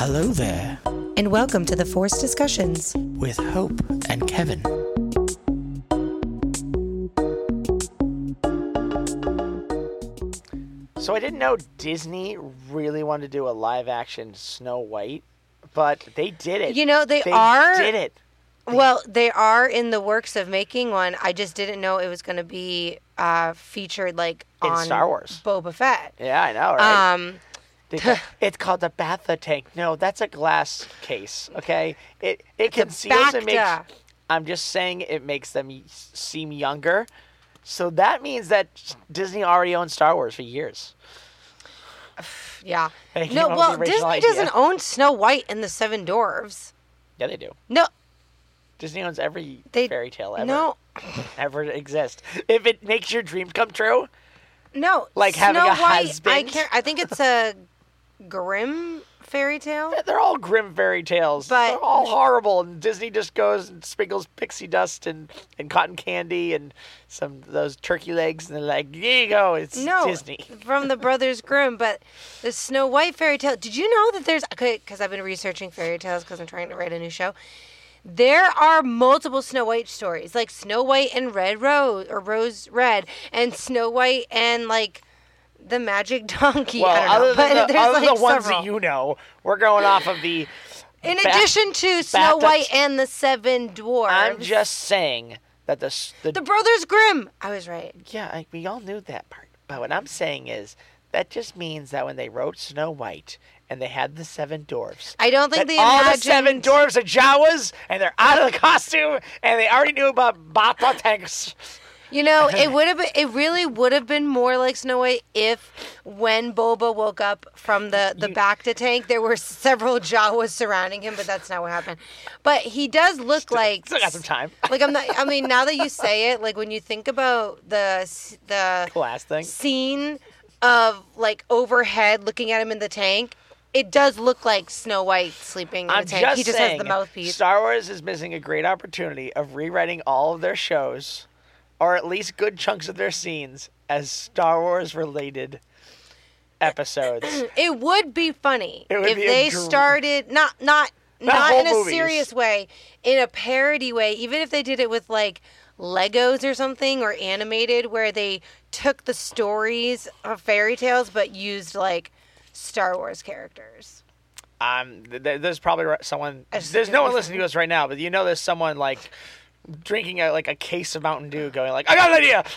Hello there, and welcome to the Force Discussions. with Hope and Kevin. So I didn't know Disney really wanted to do a live action Snow White, but they did it. You know, they, they are. did it. Well, they are in the works of making one. I just didn't know it was going to be uh, featured like In on Star Wars. Boba Fett. Yeah, I know, right? Um, They ca- it's called a Bacta tank. No, that's a glass case. Okay, it it a conceals and makes. I'm just saying it makes them seem younger. So that means that Disney already owned Star Wars for years. yeah. No, well, Disney idea. doesn't own Snow White and the Seven Dwarves. Yeah, they do. No, Disney owns every They- fairy tale ever no, ever exist. If it makes your dreams come true, no. Like having Snow a White, I husband? can't. I think it's a Grimm fairy tale. they're all grim fairy tales. But- they're all horrible, and Disney just goes and sprinkles pixie dust and, and cotton candy and some of those turkey legs, and they're like, "Here you go, it's No, Disney." from the Brothers Grimm, but the Snow White fairy tale. Did you know that there's because I've been researching fairy tales because I'm trying to write a new show. There are multiple Snow White stories, like Snow White and Red Rose or Rose Red, and Snow White and like the Magic Donkey. Well, I don't know, other than but the, there's other like the ones several. that you know, we're going off of the. In Ba- addition to Snow White and the Seven Dwarfs, I'm just saying that the the, the Brothers Grimm. I was right. yeah, I, we all knew that part. But what I'm saying is that just means that when they wrote Snow White and they had the seven dwarfs, I don't think they all imagined. the seven dwarfs are Jawas, and they're out of the costume, and they already knew about Bacta tanks. You know, it would have. It really would have been more like Snow White if when Boba woke up from the the You- Bacta tank, there were several Jawas surrounding him, but that's not what happened. But he does look like Still got some time. like I'm not. I mean, now that you say it, like when you think about the the Last thing. scene of like overhead looking at him in the tank, it does look like Snow White sleeping in I'm the tank. just he just saying, has the mouthpiece. Star Wars is missing a great opportunity of rewriting all of their shows, or at least good chunks of their scenes, as Star Wars related episodes. It would be funny would if be they dr- started not not Not not, in a movies. serious way, in a parody way. Even if they did it with like Legos or something or animated, where they took the stories of fairy tales but used like Star Wars characters. um, th- th- there's probably someone. There's no one listening to us right now, but you know there's someone like drinking a, like a case of Mountain Dew, going like, "I got an idea."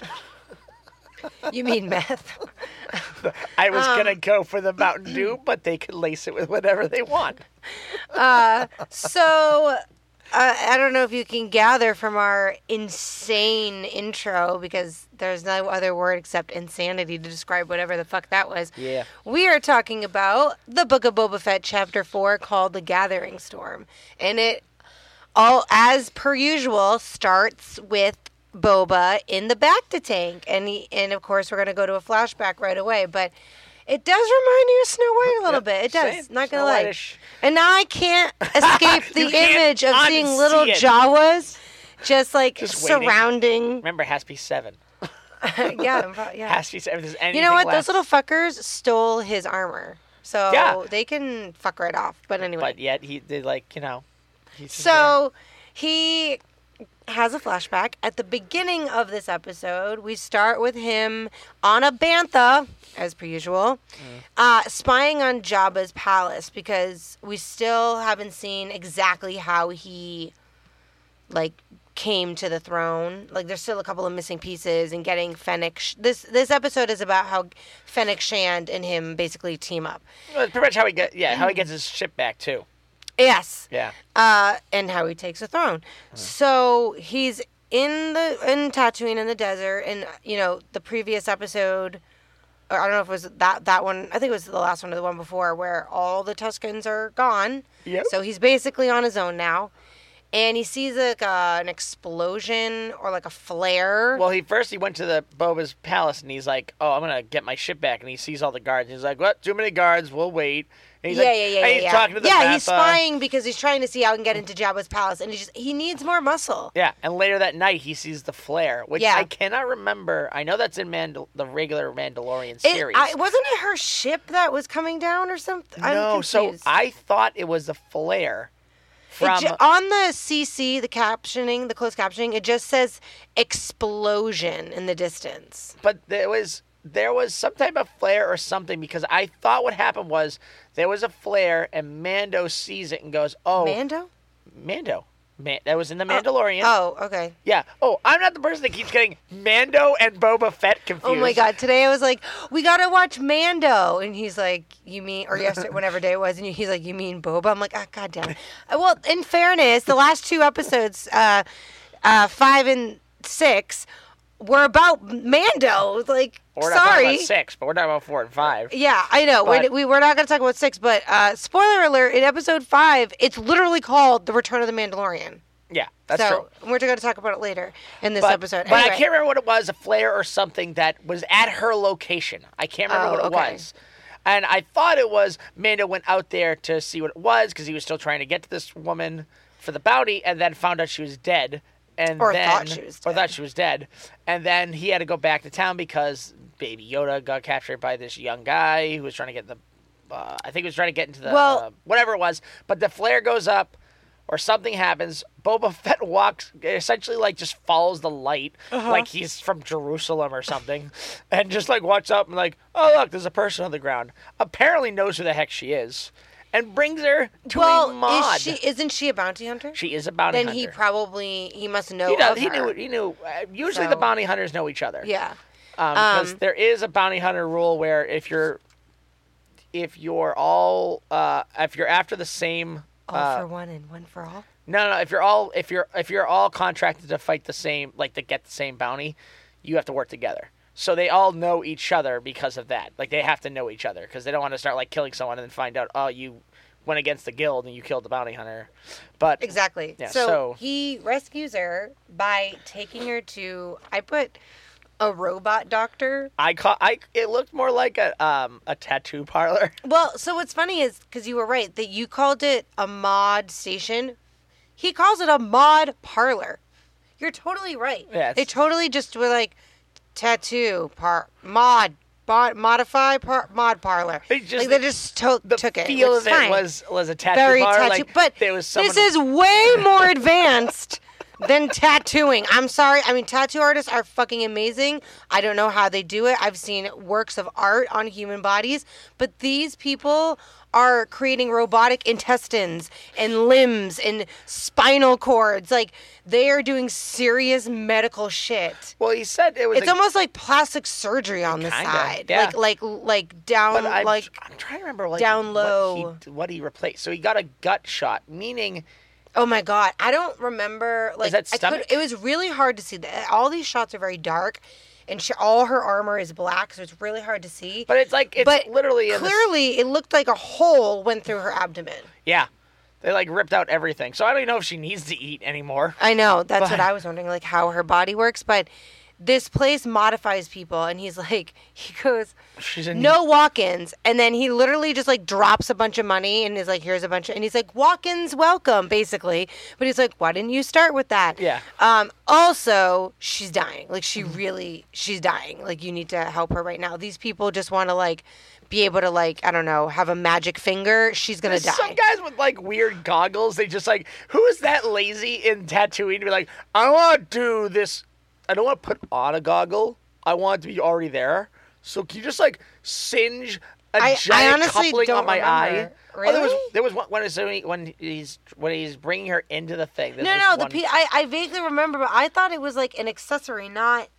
You mean meth? I was Um, gonna go for the Mountain Dew, but they could lace it with whatever they want. so. Uh, I don't know if you can gather from our insane intro because there's no other word except insanity to describe whatever the fuck that was. Yeah. We are talking about the Book of Boba Fett, Chapter 4, called The Gathering Storm. And it, all as per usual, starts with Boba in the Bacta tank. And, he, and of course, we're going to go to a flashback right away. But it does remind you of Snow White a little bit. It does. same. Not to lie. White-ish. And now I can't escape the image of seeing little it. Jawas just like Just waiting. surrounding. Remember, it has to be seven. yeah, yeah. Has to be seven. You know what? less- Those little fuckers stole his armor. So Yeah. they can fuck right off. But anyway. But yet he they like you know. So he has a flashback. At the beginning of this episode, we start with him on a bantha, as per usual, Mm. uh, spying on Jabba's palace because we still haven't seen exactly how he, like, came to the throne. Like, there's still a couple of missing pieces and getting Fennec. Sh- this this episode is about how Fennec Shand and him basically team up. Well, pretty much how he get yeah how he gets his ship back too. Yes. Yeah. uh, and how he takes the throne. So he's in the in Tatooine in the desert, and you know the previous episode. Or I don't know if it was that that one. I think it was the last one or the one before, where all the Tuscans are gone. Yep. So he's basically on his own now, and he sees like uh, an explosion or like a flare. Well, he first he went to the Boba's palace and he's like, "Oh, I'm gonna get my ship back." And he sees all the guards. And He's like, "What? Too many guards. We'll wait." He's yeah, like, yeah, yeah, he's yeah. talking to the yeah, he's spying because he's trying to see how he can get into Jabba's palace, and he just he needs more muscle. Yeah, and later that night he sees the flare, which Yeah. I cannot remember. I know that's in Mandal- the regular Mandalorian It, series. I, wasn't it her ship that was coming down or something? I'm no, so confused. I thought it was the flare It from. ju- on the CC, the captioning, the closed captioning, it just says explosion in the distance. but there was there was some type of flare or something because I thought what happened was there was a flare and Mando sees it and goes, "Oh, Mando? Mando." Man, that was in the Mandalorian. Oh, okay. Yeah. Oh, I'm not the person that keeps getting Mando and Boba Fett confused. Oh my god! Today I was like, "We gotta watch Mando," and he's like, "You mean?" Or yesterday, whatever day it was, and he's like, "You mean Boba?" I'm like, "Ah, god damn it." Uh, Well, in fairness, the last two episodes, uh, uh, five and six, were about Mando. Like, We're not sorry. about six, but we're talking about four and five. Yeah, I know. But- we're, we, we're not going to talk about six, but uh, spoiler alert: in episode five, it's literally called "The Return of the Mandalorian." Yeah, that's so true. we're going to talk about it later in this But, episode. but I can't remember what it was, a flare or something that was at her location. I can't remember Oh, what it okay. was. And I thought it was Mando went out there to see what it was because he was still trying to get to this woman for the bounty and then found out she was dead. And Or then, thought she was Or dead. thought she was dead. And then he had to go back to town because Baby Yoda got captured by this young guy who was trying to get the. Uh, I think he was trying to get into the. Well- uh, whatever it was. But the flare goes up or something happens. Boba Fett walks, essentially like just follows the light, Uh-huh. like he's from Jerusalem or something, and just like walks up and like, oh look, there's a person on the ground. Apparently knows who the heck she is, and brings her to well, a mod. is she? Isn't she a bounty hunter? She is a bounty then hunter. Then he probably he must know. he does. He knew. He knew. Uh, usually the bounty hunters know each other. Yeah. Um, because Um, there is a bounty hunter rule where if you're if you're all uh, if you're after the same All uh, for one and one for all. No, no, no. If you're all if you're if you're all contracted to fight the same, like to get the same bounty, you have to work together. So they all know each other because of that. Like they have to know each other because they don't want to start like killing someone and then find out oh you went against the guild and you killed the bounty hunter. But Exactly. Yeah, so, so- he rescues her by taking her to. I put a robot doctor. I caught I it looked more like a um a tattoo parlor. Well, so what's funny is because you were right that you called it a mod station. He calls it a mod parlor. You're totally right. Yeah, they totally just were like tattoo par mod. Mod, modify par, mod parlor. They just- like they just to- The took it. feel of fine. it was was a tattoo very parlor. tattoo. like, but there was someone, this is way more advanced than tattooing. I'm sorry. I mean, tattoo artists are fucking amazing. I don't know how they do it. I've seen works of art on human bodies, but these people are creating robotic intestines and limbs and spinal cords. Like they are doing serious medical shit. well, he said it was. It's a- almost like plastic surgery on the Kinda, side. yeah. Like like like down I'm, like I'm trying to remember like down low. what he, what he replaced. So he got a gut shot, meaning Oh my god, I don't remember. Like, that I stomach? could, it was really hard to see. That all these shots are very dark, and she, all her armor is black, so it's really hard to see. But it's like it's But literally clearly, it looked like a hole went through her abdomen. yeah. They like ripped out everything. So I don't even know if she needs to eat anymore. I know that's But- what I was wondering, like how her body works. But this place modifies people, and he's like, he goes, no walk-ins, and then he literally just like drops a bunch of money and is like, here's a bunch of, and he's like, walk-ins, welcome, basically. But he's like, why didn't you start with that? Yeah. Um. Also, she's dying. Like she really, she's dying. Like you need to help her right now. These people just want to like be able to like I don't know have a magic finger. She's gonna There's die. some guys with like weird goggles. They just like who is that lazy in tattooing to be like, I want to do this. I don't want to put on a goggle. I want it to be already there. So can you just like singe a I- I giant honestly coupling on my eye? remember. Oh, there was Really? there was one when it's when he's when he's bringing her into the thing. there's no, no. The one- pe- I I vaguely remember, but I thought it was like an accessory, not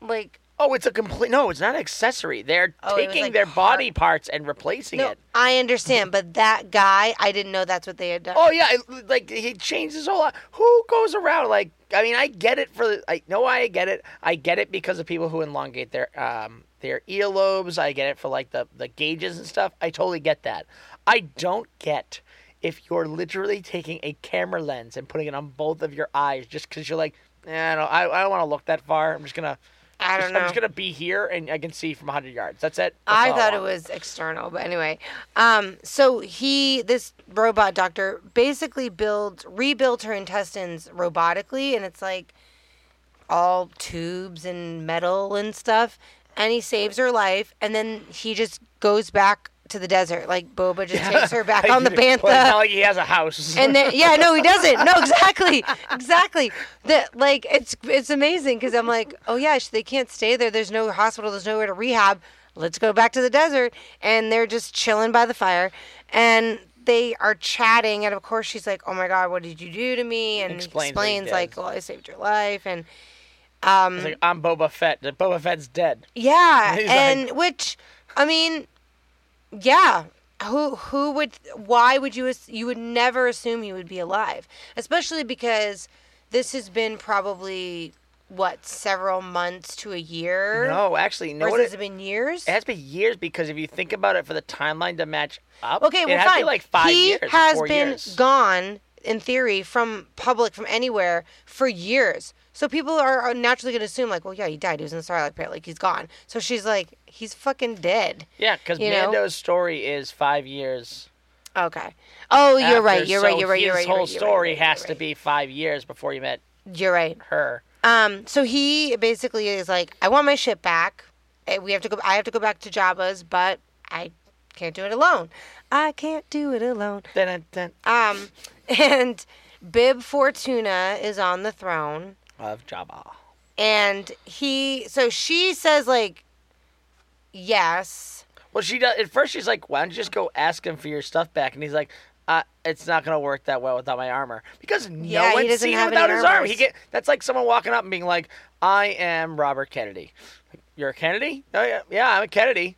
like. Oh, it's a complete. No, it's not an accessory. They're Oh, it was, taking like, their body parts and replacing No, it. I understand, but that guy, I didn't know that's what they had done. Oh yeah, it, like he changed his whole life. Who goes around like? I mean, I get it for. the- I know I get it. I get it because of people who elongate their um their earlobes. I get it for like the the gauges and stuff. I totally get that. I don't get if you're literally taking a camera lens and putting it on both of your eyes just because you're like, eh, I don't, I, I don't want to look that far. I'm just gonna, I just, don't know. I'm just gonna be here and I can see from 100 yards. That's it. That's I thought it was external, but anyway. Um, so he, this robot doctor, basically builds, rebuilt her intestines robotically, and it's like all tubes and metal and stuff. And he saves her life, and then he just goes back to the desert. Like Boba just takes her back on the well, not bantha. like he has a house. And then, yeah, no, he doesn't. No, exactly, exactly. That like it's it's amazing because I'm like, oh yeah, they can't stay there. There's no hospital. There's nowhere to rehab. Let's go back to the desert, and they're just chilling by the fire, and they are chatting. And of course, she's like, oh my god, what did you do to me? And Explains explains like, well, I saved your life, and um, like, I'm Boba Fett. Boba Fett's dead. yeah, and which, I mean, yeah. Who who would? Why would you? You would never assume he would be alive, especially because this has been probably what several months to a year. No, actually, no what? has It, it been years? it has been years because if you think about it, for the timeline to match up, Okay, it well, has fine. like five he years. has been years. gone in theory from public from anywhere for years. So people are are naturally going to assume like, well, yeah, he died. He was in the Sarlacc Pit. Like he's gone. So she's like, he's fucking dead. Yeah, because you know? Mando's story is five years. Okay. Oh, you're after, right. You're right. so You're right. You're right. you're whole right, you're story right, has to be five years before you met You're right. her. Um. So he basically is like, I want my ship back. Eh, We have to go. I have to go back to Jabba's, but I can't do it alone. I can't do it alone. Dun, dun, dun, Um. And Bib Fortuna is on the throne. of Jabba. and he so she says like yes Well, she does. At first, she's like, "Why don't you just go ask him for your stuff back?" And he's like, uh, "It's not gonna work that well without my armor because no Yeah, he one's seen him without his armor. armors. He get that's like someone walking up and being like, "I am Robert Kennedy." Like, You're a Kennedy? Oh yeah, yeah, I'm a Kennedy.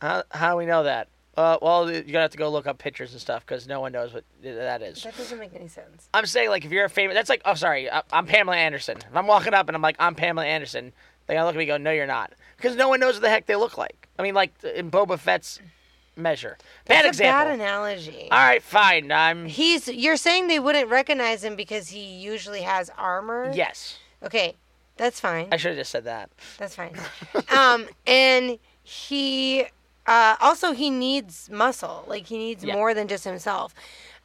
How how do we know that? Uh, well, you're gonna have to go look up pictures and stuff because no one knows what that is. that doesn't make any sense I'm saying like if you're a famous, that's like oh sorry, I- I'm Pamela Anderson. If I'm walking up and I'm like I'm Pamela Anderson, they gonna look at me and go no you're not because no one knows what the heck they look like. I mean like in Boba Fett's measure. Bad That's example. bad analogy All right, fine. I'm he's you're saying they wouldn't recognize him because he usually has armor yes. okay that's fine I should have just said that. that's fine um and he uh also he needs muscle like he needs Yeah. more than just himself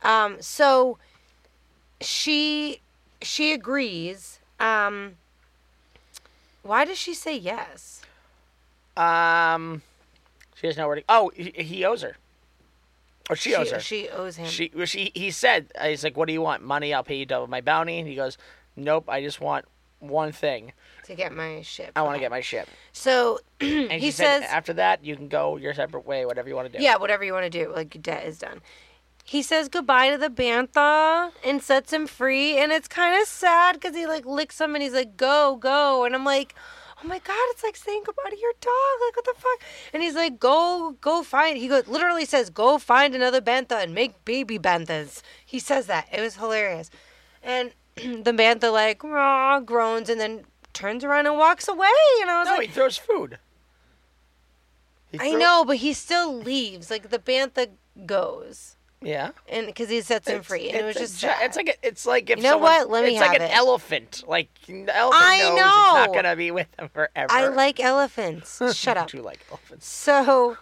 um so she she agrees um why does she say yes Um, she doesn't know where to. Oh, he, he owes her, or she, owes her. She owes him. She, she, he said, he's like, "What do you want? Money? I'll pay you double my bounty." And he goes, "Nope, I just want one thing. to get my ship. I want to get my ship." So And he she says, said, "After that, you can go your separate way, whatever you want to do." "Yeah, whatever you want to do. Like debt is done." He says goodbye to the bantha and sets him free, and it's kind of sad because he like licks him and he's like, "Go, go," and I'm like. Oh my god, it's like saying goodbye to your dog. Like what the fuck? And he's like, "Go, go find." He goes, literally says, "Go find another bantha and make baby banthas." He says that. It was hilarious. And the bantha like raw groans and then turns around and walks away. And I was No, like, he throws food. He I know, but he still leaves. Like the bantha goes, Yeah. and because he sets him It's- free, and it was just sad. it's like a, it's like if You know someone- what? Let me it's like an it. elephant. Like the elephant I knows it's not gonna be with them forever. I like elephants. Shut up. Do you like elephants? So,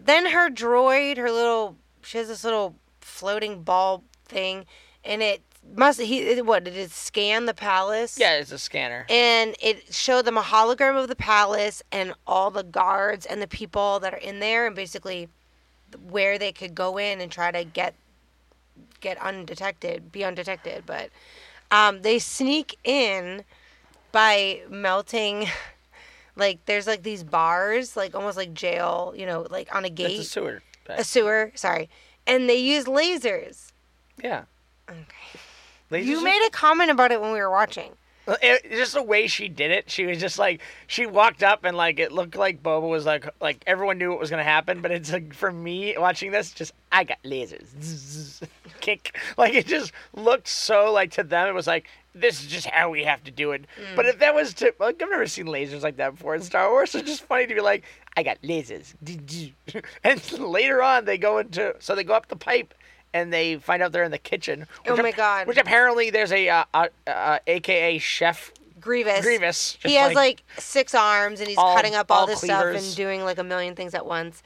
then her droid, her little, she has this little floating ball thing, and it must he it, what did it scan the palace? Yeah, it's a scanner. and it showed them a hologram of the palace and all the guards and the people that are in there and basically where they could go in and try to get get undetected be undetected but um, they sneak in by melting like there's like these bars like almost like jail you know like on a It's gate. a sewer. a sewer sorry. And they use lasers. Yeah. okay. Lasers you made a comment about it when we were watching It, just the way she did it, she was just like she walked up and like it looked like Boba was like like everyone knew what was gonna happen, but it's like for me watching this, just I got lasers, Zzz, kick, like it just looked so like to them it was like this is just how we have to do it. Mm. But if that was to like I've never seen lasers like that before in Star Wars, so it's just funny to be like I got lasers, and later on they go into so they go up the pipe and they find out they're in the kitchen. Oh my ap- God. Which apparently there's a uh, uh, uh, AKA Chef Grievous. Grievous. He has like, six arms and he's all- cutting up all all this stuff and doing like a million things at once.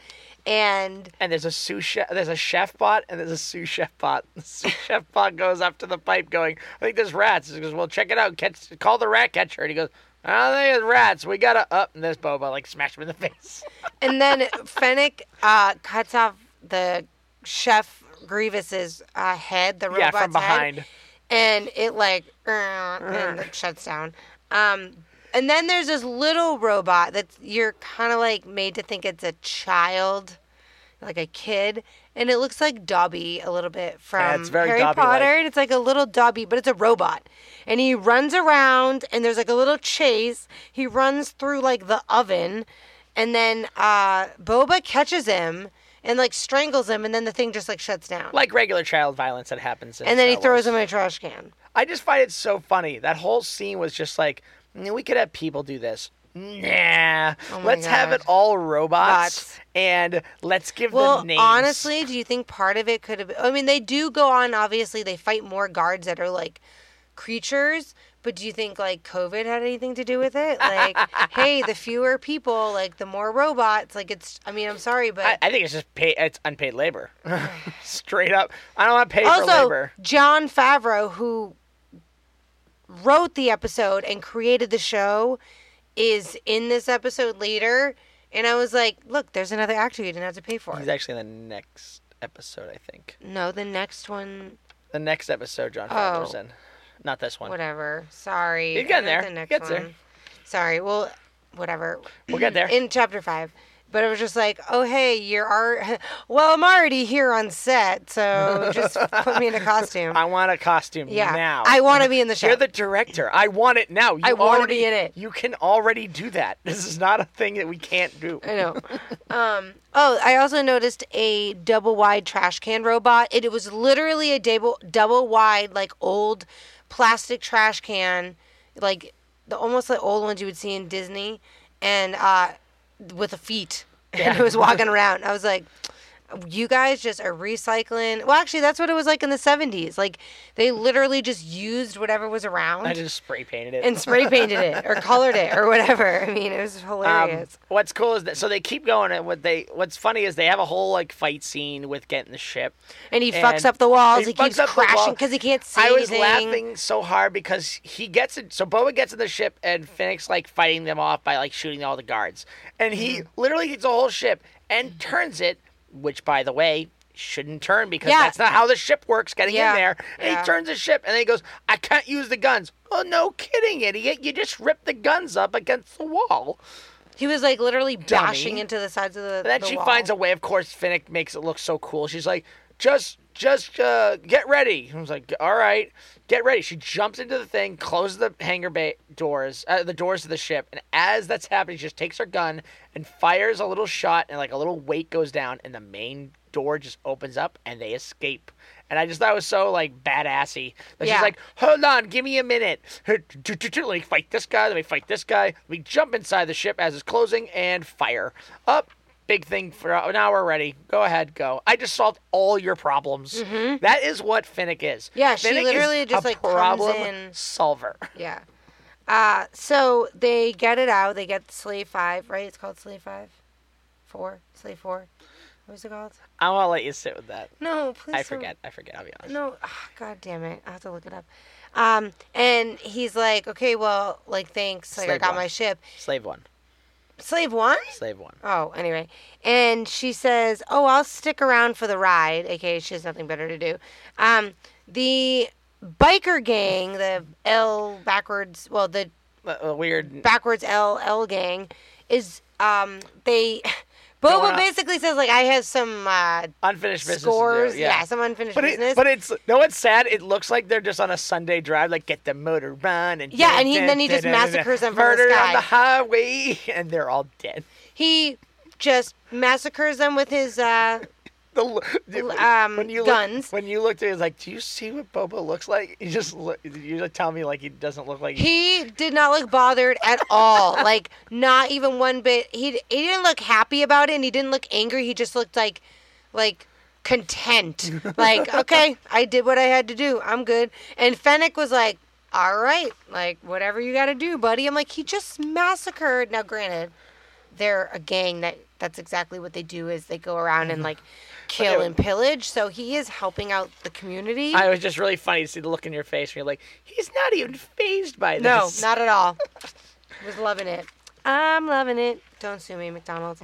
And and there's a sous chef, there's a chef bot, and there's a sous chef bot. The sous chef bot goes up to the pipe, going, "I think there's rats." He goes, "Well, check it out. Catch, call the rat catcher." And he goes, "I don't think it's rats. We gotta up." And there's Boba like smash him in the face. and then Fennec uh, cuts off the chef Grievous's uh, head, the robot's yeah, from behind. head, and it like uh, and it shuts down. Um, and then there's this little robot that you're kind of like made to think it's a child, like a kid, and it looks like Dobby a little bit from it's very Harry Dobby-like. Potter. And it's like a little Dobby, but it's a robot. And he runs around, and there's like a little chase. He runs through like the oven, and then uh, Boba catches him and like strangles him, and then the thing just like shuts down. Like regular child violence that happens. In and then he Star throws Wars. him in a trash can. I just find it so funny. That whole scene was just like, "Mm, we could have people do this. Nah, Oh my let's have God. it all robots Bots. and let's give Well, them names. honestly, do you think part of it could have? I mean, they do go on. Obviously, they fight more guards that are like creatures. But do you think like COVID had anything to do with it? Like, hey, the fewer people, like the more robots. Like it's. I mean, I'm sorry, but I, I think it's just pay. It's unpaid labor, straight up. I don't want to pay for also labor. Jon Favreau, who wrote the episode and created the show, is in this episode later. And I was like, look, there's another actor you didn't have to pay for. He's actually in the next episode, I think. No, the next one, The next episode, Jon Favreau's Oh. in. Not this one. whatever. Sorry. He's getting there. The next Gets one. there. Sorry. Well, whatever. We'll get there. In chapter five. But it was just like, oh hey, you're our. Well, I'm already here on set, so just put me in a costume. I want a costume yeah, now. I want to be in the show. You're the director. I want it now. You I wanna already- be in it. You can already do that. This is not a thing that we can't do. I know. um, oh, I also noticed a double wide trash can robot. It, it was literally a double double wide, like old plastic trash can, like the almost like old ones you would see in Disney, and uh, with a feet. And it was walking around. I was like, you guys just are recycling. Well, actually, that's what it was like in the 70s. Like, they literally just used whatever was around I just spray painted it. and spray painted it or colored it or whatever. I mean, it was Um, hilarious. what's cool is that so they keep going and what they what's funny is they have a whole like fight scene with getting the ship. And he and fucks up the walls. He, he keeps up the wall. crashing because he can't see I was anything. laughing so hard because he gets it. So Boba gets in the ship and Fennec like fighting them off by like shooting all the guards, and he Mm-hmm. literally gets the whole ship and turns it. Which, by the way, shouldn't turn because Yeah. that's not how the ship works. Getting Yeah, in there, and yeah. he turns the ship, and then he goes, "I can't use the guns." Oh no, kidding, idiot! You just ripped the guns up against the wall. He was like literally Dummy. bashing into the sides of the. And then the she wall. finds a way. Of course, Fennec makes it look so cool. She's like, "Just, just uh, get ready." I was like, "All right, get ready." She jumps into the thing, closes the hangar bay doors, uh, the doors of the ship, and as that's happening, she just takes her gun and fires a little shot, and like a little weight goes down, and the main door just opens up, and they escape. And I just thought it was so like badassy. That Yeah. She's like, "Hold on, give me a minute. Let me fight this guy. Let me fight this guy. Let me jump inside the ship as it's closing and fire up." Big thing for now. We're ready. Go ahead, go. I just solved all your problems. That is what Fennec is. Mm-hmm. Yeah, she Fennec is literally just, like, problem solver. Yeah. Uh, so they get it out. They get Slave Five, right? It's called Slave Five, four, Slave Four. What's it called? I want to let you sit with that. No, please. I don't- forget. I forget. I'll be honest. No, ah, god damn it! I have to look it up. Um, and he's like, okay, well, like, thanks. Like, I got one. my ship. Slave one. Slave One. Slave one. Oh, anyway. And she says, Oh, I'll stick around for the ride, aka she has nothing better to do. Um, the biker gang, the L backwards, well, the A, a weird. backwards L L gang is, um, they. Boba basically says, like, I have some uh, Unfinished business. scores. Yeah. Yeah. some unfinished But, business. it, but it's no, it's sad. It looks like they're just on a Sunday drive, like get the motor run and Yeah, and he- then he just massacres them from the murder sky. on the highway, and they're all dead. he just massacres them with his. Uh, The, um, when you guns. Look, when you looked at it, it's like, do you see what Boba looks like? You just look, you just tell me like he doesn't look like. He did not look bothered at all. like not even one bit. He he didn't look happy about it, and he didn't look angry. He just looked like, like content. Like, okay, I did what I had to do. I'm good. And Fennec was like, all right, like whatever you got to do, buddy. I'm like, he just massacred. Now, granted, they're a gang that that's exactly what they do is they go around and like kill it- and pillage. So he is helping out the community. I was just really funny to see the look in your face when you're like, he's not even fazed by this. no, this. not at all. was loving it. I'm loving it. Don't sue me, McDonald's.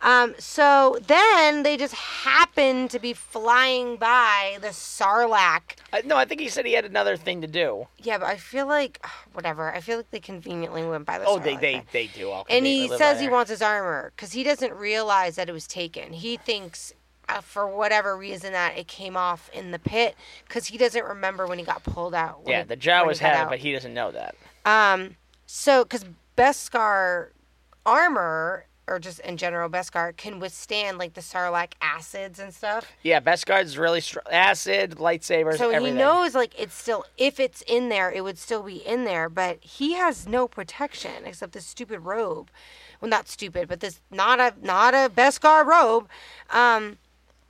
Um, so then they just happen to be flying by the Sarlacc. Uh, no, I think he said he had another thing to do. Yeah, but I feel like whatever. I feel like they conveniently went by the Oh, Sarlacc. they they they do all. and he says he wants his armor because he doesn't realize that it was taken. He thinks, uh, for whatever reason, that it came off in the pit because he doesn't remember when he got pulled out. Yeah, he- the Jawas it, out. but he doesn't know that. Um, so because Beskar armor or just in general Beskar can withstand like the Sarlacc acids and stuff. Yeah, Beskar's really strong. Acid, lightsabers, So everything. he knows like it's still if it's in there, it would still be in there, but he has no protection except this stupid robe. Well, not stupid, but this not a not a Beskar robe. Um,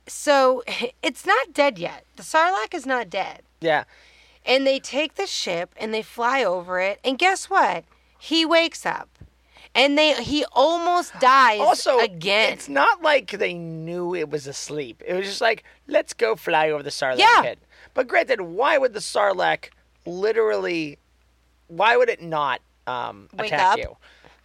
so it's not dead yet. The Sarlacc is not dead. Yeah, And they take the ship and they fly over it, and guess what? He wakes up. And they he almost dies Also, again. it's not like they knew it was asleep. It was just like, let's go fly over the Sarlacc Yeah. pit. But granted, why would the Sarlacc literally? Why would it not um, attack up? you?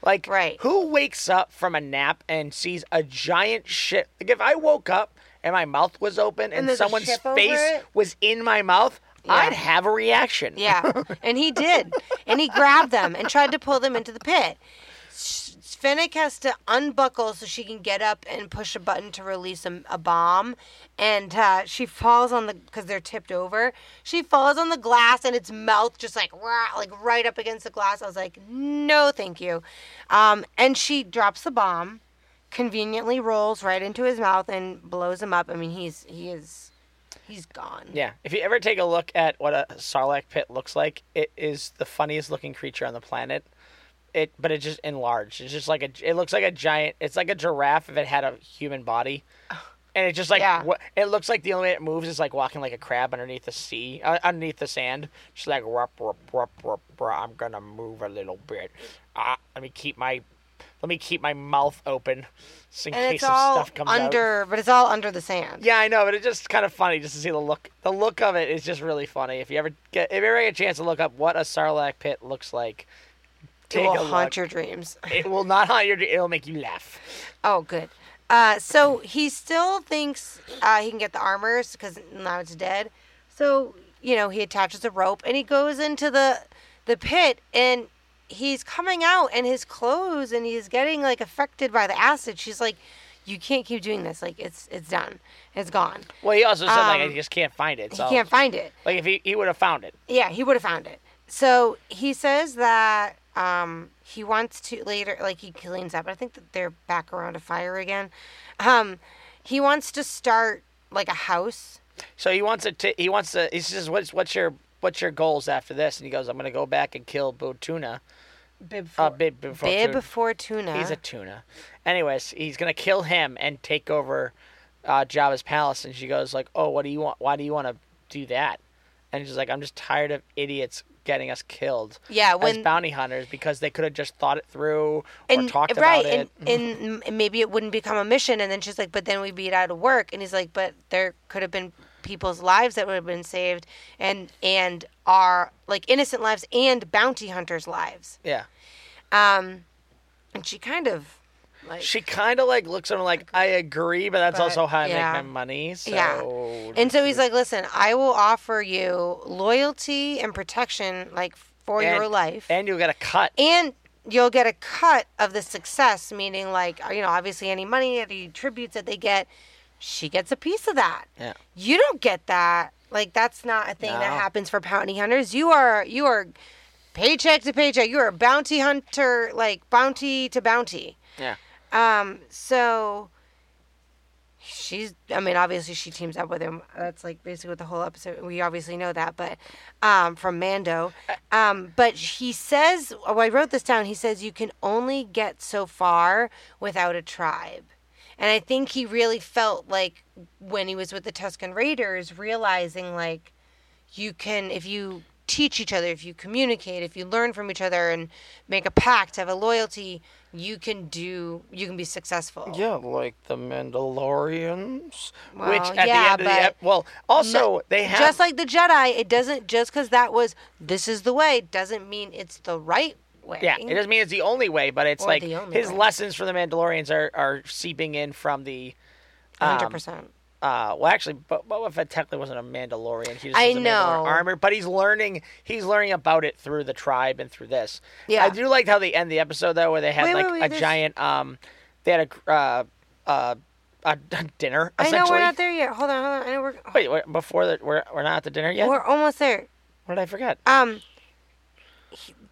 Like, Right. who wakes up from a nap and sees a giant ship? Like, if I woke up and my mouth was open and, there's a someone's face was in my mouth, Yeah. I'd have a reaction. Yeah, and he did. And he grabbed them and tried to pull them into the pit. Fennec has to unbuckle so she can get up and push a button to release a, a bomb. And uh, she falls on the, because they're tipped over, she falls on the glass and its mouth just like, rah, like right up against the glass. I was like, no, thank you. Um, and she drops the bomb, conveniently rolls right into his mouth and blows him up. I mean, he's, he is, he's gone. Yeah, if you ever take a look at what a Sarlacc pit looks like, it is the funniest looking creature on the planet. It, but it just enlarged. It's just like a. It looks like a giant. It's like a giraffe if it had a human body, and it just like Yeah. wha- it looks like the only way it moves is like walking like a crab underneath the sea, uh, underneath the sand. Just like rup, rup, rup, rup, rup, I'm gonna move a little bit. Ah, let me keep my, let me keep my mouth open, just in And case some stuff comes out. under, but it's all under the sand. Yeah, I know, but it's just kind of funny just to see the look. The look of it is just really funny. If you ever get, if you ever get a chance to look up what a Sarlacc pit looks like, It will a haunt look. your dreams. It will not haunt your. It'll make you laugh. Oh, good. Uh, so he still thinks uh, he can get the armors because now it's dead. So you know he attaches a rope and he goes into the the pit and he's coming out and his clothes and he's getting like affected by the acid. She's like, "You can't keep doing this. Like it's it's done. It's gone. Well, he also said like Um, I just can't find it. So He can't find it." like if he he would have found it. Yeah, he would have found it. So he says that um, he wants to later, like he cleans up. I think that they're back around a fire again. Um, he wants to start like a house. So he wants to. He wants to. He says, "What's what's your what's your goals after this?" And he goes, "I'm gonna go back and kill Botuna. Bib, Uh, Bib before Bib Tuna. for tuna. He's a tuna. Anyways, he's gonna kill him and take over uh, Jabba's palace. And she goes like, "Oh, what do you want? Why do you want to do that?" And she's like, "I'm just tired of idiots getting us killed yeah, as when bounty hunters because they could have just thought it through or and talked right, about it." and, and maybe it wouldn't become a mission. And then she's like, "But then we'd be out of work." And he's like, "But there could have been people's lives that would have been saved, and and our like innocent lives and bounty hunters' lives." yeah, Um, and she kind of like she kind of like looks at him like, "I agree, but that's But, also how I yeah. make my money." So Yeah. And so he's like, "Listen, I will offer you loyalty and protection, like for your life, and you'll get a cut. and you'll get a cut of the success. Meaning, like you know, obviously any money, any tributes that they get, she gets a piece of that. Yeah. You don't get that. Like that's not a thing that happens for bounty hunters. You are you are paycheck to paycheck. You are a bounty hunter, like bounty to bounty. Yeah. Um. So she's. I mean, obviously she teams up with him. That's like basically what the whole episode. We obviously know that, but um, from Mando. Um. But he says. Oh, I wrote this down. He says you can only get so far without a tribe. And I think he really felt like when he was with the Tuscan Raiders, realizing like you can, if you teach each other, if you communicate, if you learn from each other and make a pact, have a loyalty, you can do, you can be successful. Yeah, like the Mandalorians. Well, Which at yeah, the end of the but ep- well, also no- they have just like the Jedi, it doesn't just because that was this is the way doesn't mean it's the right way. Yeah, it doesn't mean it's the only way, but it's Or like his way. lessons for the Mandalorians are, are seeping in from the. um, Hundred percent. Uh, well, actually, Bo- Boba Fett technically wasn't a Mandalorian. He just I was a Mandalorian know. armor, but he's learning. He's learning about it through the tribe and through this. Yeah. I do like how they end the episode though, where they had Wait, like wait, wait, a there's- giant. Um, they had a uh, uh, a dinner. I know we're not there yet. Hold on, hold on. I know we're Wait, wait, before the we're we're not at the dinner yet. we're almost there. what did I forget? Um,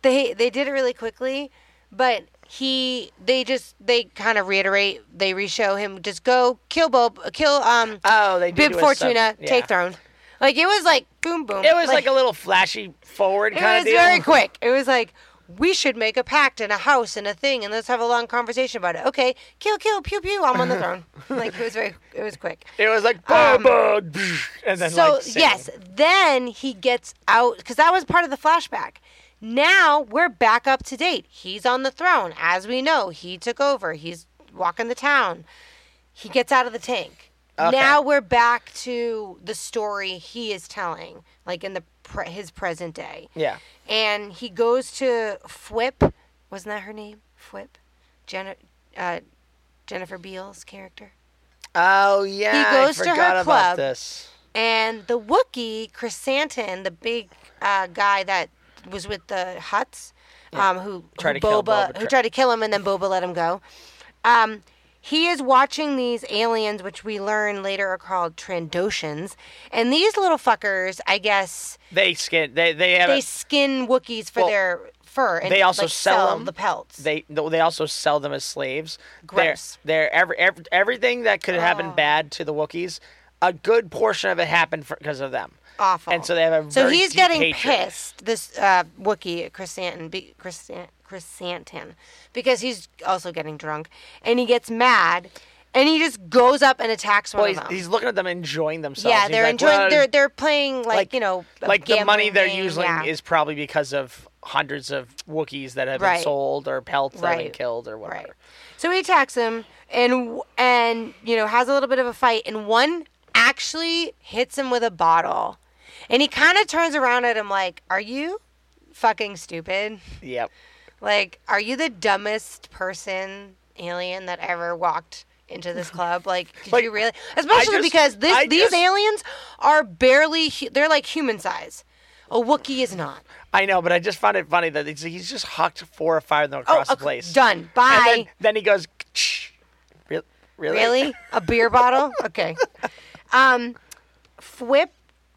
they they did it really quickly, but he they just they kind of reiterate. They reshow him. Just go kill Bob, kill um Oh, they do Bib Fortuna, sub- take throne. Like it was like boom boom. It was like, a little flashy forward It kind was very quick. It was like we should make a pact and a house and a thing and let's have a long conversation about it. Okay, kill, kill, pew, pew. I'm on the throne. like it was very, it was quick. It was like Um, Boba, and then so like yes, then he gets out because that was part of the flashback. Now we're back up to date. He's on the throne, as we know. He took over. He's walking the town. He gets out of the tank. Okay. Now we're back to the story he is telling, like in the pre- his present day. yeah. And he goes to Fwip. Wasn't that her name? Fwip. Jenna, uh, Jennifer Beals character. Oh yeah, He goes I to her club. this. And the Wookiee, Chrysanthemum, the big uh, guy that was with the Hutts, um, who, Tried who to kill Boba, Boba, who tried to kill him, and then Boba let him go. Um, he is watching these aliens, which we learn later are called Trandoshans, and these little fuckers, I guess, They skin. They they have. they a- skin Wookiees for Well, their fur, and they also like, sell them. the pelts. they they also sell them as slaves. Gross. They're, they're every, every everything that could happen Oh. bad to the Wookiees. A good portion of it happened because of them. Awful. And so they have a So he's getting hatred. pissed, this uh, Wookiee, Chrysanthemum, be- Chrysant- Chrysanthemum, because he's also getting drunk. And he gets mad, and he just goes up and attacks one Well, of he's, them. he's looking at them enjoying themselves. yeah, He's they're like, enjoying, "Well, they're, they're playing, like, like- you know, like the money they're game, using yeah. is probably because of hundreds of Wookiees that have been sold or pelts that have been killed or whatever. Right. So he attacks him and and you know has a little bit of a fight and one actually hits him with a bottle. And he kind of turns around at him like, "Are you fucking stupid? Yep. Like, are you the dumbest person alien that ever walked into this club? Like, did Like, you really? Especially just- because this I these just- aliens are barely, they're like human size. A Wookiee is not. I know, but I just found it funny that he's, he's just hucked four or five of them Oh, across the place. done. Bye. And then, then he goes, "Ksh." Really? Really? A beer bottle? Okay. Um, Fwip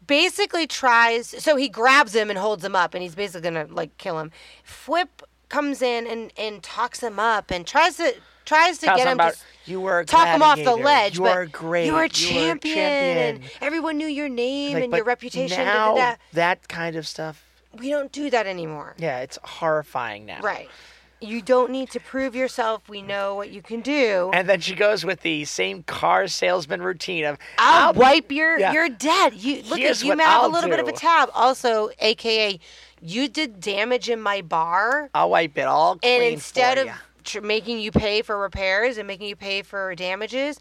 basically tries. So he grabs him and holds him up, and he's basically gonna like kill him. Fwip comes in and and talks him up and tries to tries to Tells get him about to you were talk him off the ledge. You are great. You were a champion. And everyone knew your name Like, and your reputation. da, da, da. that kind of stuff. We don't do that anymore. Yeah, it's horrifying now. Right. You don't need to prove yourself. We know what you can do. And then she goes with the same car salesman routine of I'll, wipe your yeah. your dead. You look Here's at you may have a I'll little bit of a tab. Also, aka you did damage in my bar, I'll wipe it all clean and instead of tr- making you pay for repairs and making you pay for damages,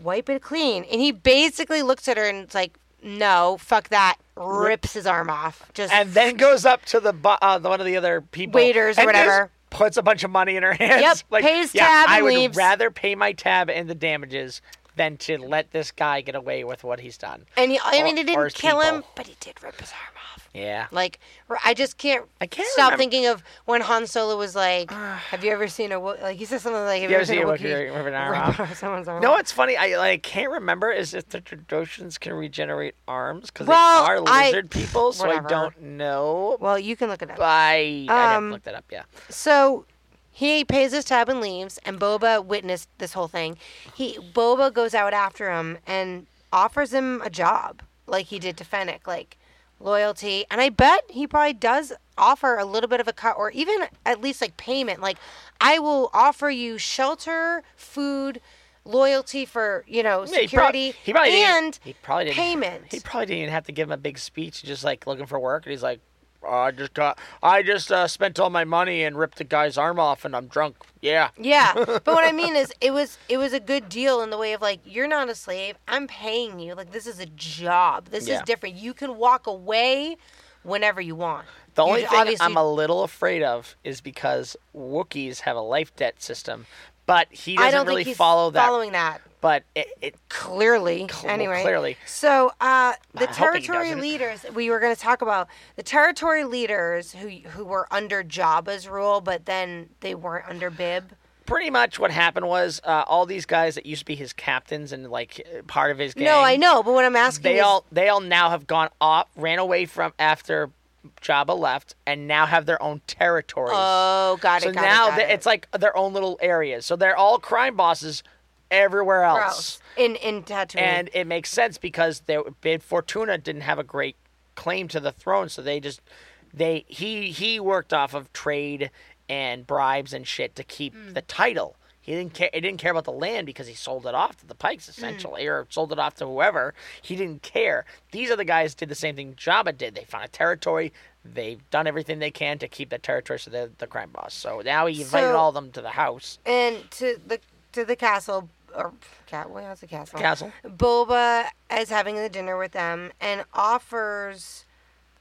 wipe it clean. And he basically looks at her and it's like, no, fuck that. Rips his arm off. Just and then goes up to the uh, the- one of the other people Waiters or whatever. Puts a bunch of money in her hands. Yep, like, pays yeah, tab I would leaves. rather pay my tab and the damages than to let this guy get away with what he's done. and he, I mean, or- or didn't kill him, but he did rip his arm off. Yeah. Like I just can't. I can't stop remember- thinking of when Han Solo was like, "Have you ever seen a Wo-" like?" He said something like, "Have You you, ever seen seen a Wookiee rip an arm off? someone's arm No, off?" it's funny. I like can't remember is if the Trandoshans can regenerate arms because Well, they are I- lizard people, so whatever. I don't know. Well, you can look it up. I, I Um, didn't look that up. Yeah. So he pays his tab and leaves, and Boba witnessed this whole thing. He Boba goes out after him and offers him a job, like he did to Fennec, like loyalty. And I bet he probably does offer a little bit of a cut, or even at least like payment. Like I will offer you shelter, food. loyalty for you know Yeah, he prob- security he probably and he probably didn't, payment. He probably didn't even have to give him a big speech, just like looking for work, and he's like, "Oh, "I just got, I just uh, spent all my money and ripped the guy's arm off, and I'm drunk." Yeah, Yeah, but what I mean is, it was it was a good deal in the way of like you're not a slave. I'm paying you. Like this is a job. This Yeah. is different. You can walk away whenever you want. The only thing obviously- I'm a little afraid of is because Wookiees have a life debt system, but he doesn't really follow that. following that But it, it clearly. Cl- anyway, clearly. So uh, the I'm territory leaders we were going to talk about the territory leaders who who were under Jabba's rule, but then they weren't under Bib. pretty much what happened was uh, all these guys that used to be his captains and like part of his gang. No, I know, but what I'm asking They is, all they all now have gone off, ran away from after Jabba left, and now have their own territories. oh, got it. so got now it, got it. it's like their own little areas. So they're all crime bosses everywhere else. In in Tatooine. And it makes sense because they, Bib Fortuna didn't have a great claim to the throne, so they just they he he worked off of trade and bribes and shit to keep Hmm. the title. He didn't care. He didn't care about the land because he sold it off to the Pikes Hmm. essentially, or sold it off to whoever. He didn't care. These other guys did the same thing Jabba did. They found a territory. They've done everything they can to keep that territory, so they're the crime boss. So now he invited So- all of them to the house. and to the to the castle or cat what was the castle Castle. boba is having the dinner with them and offers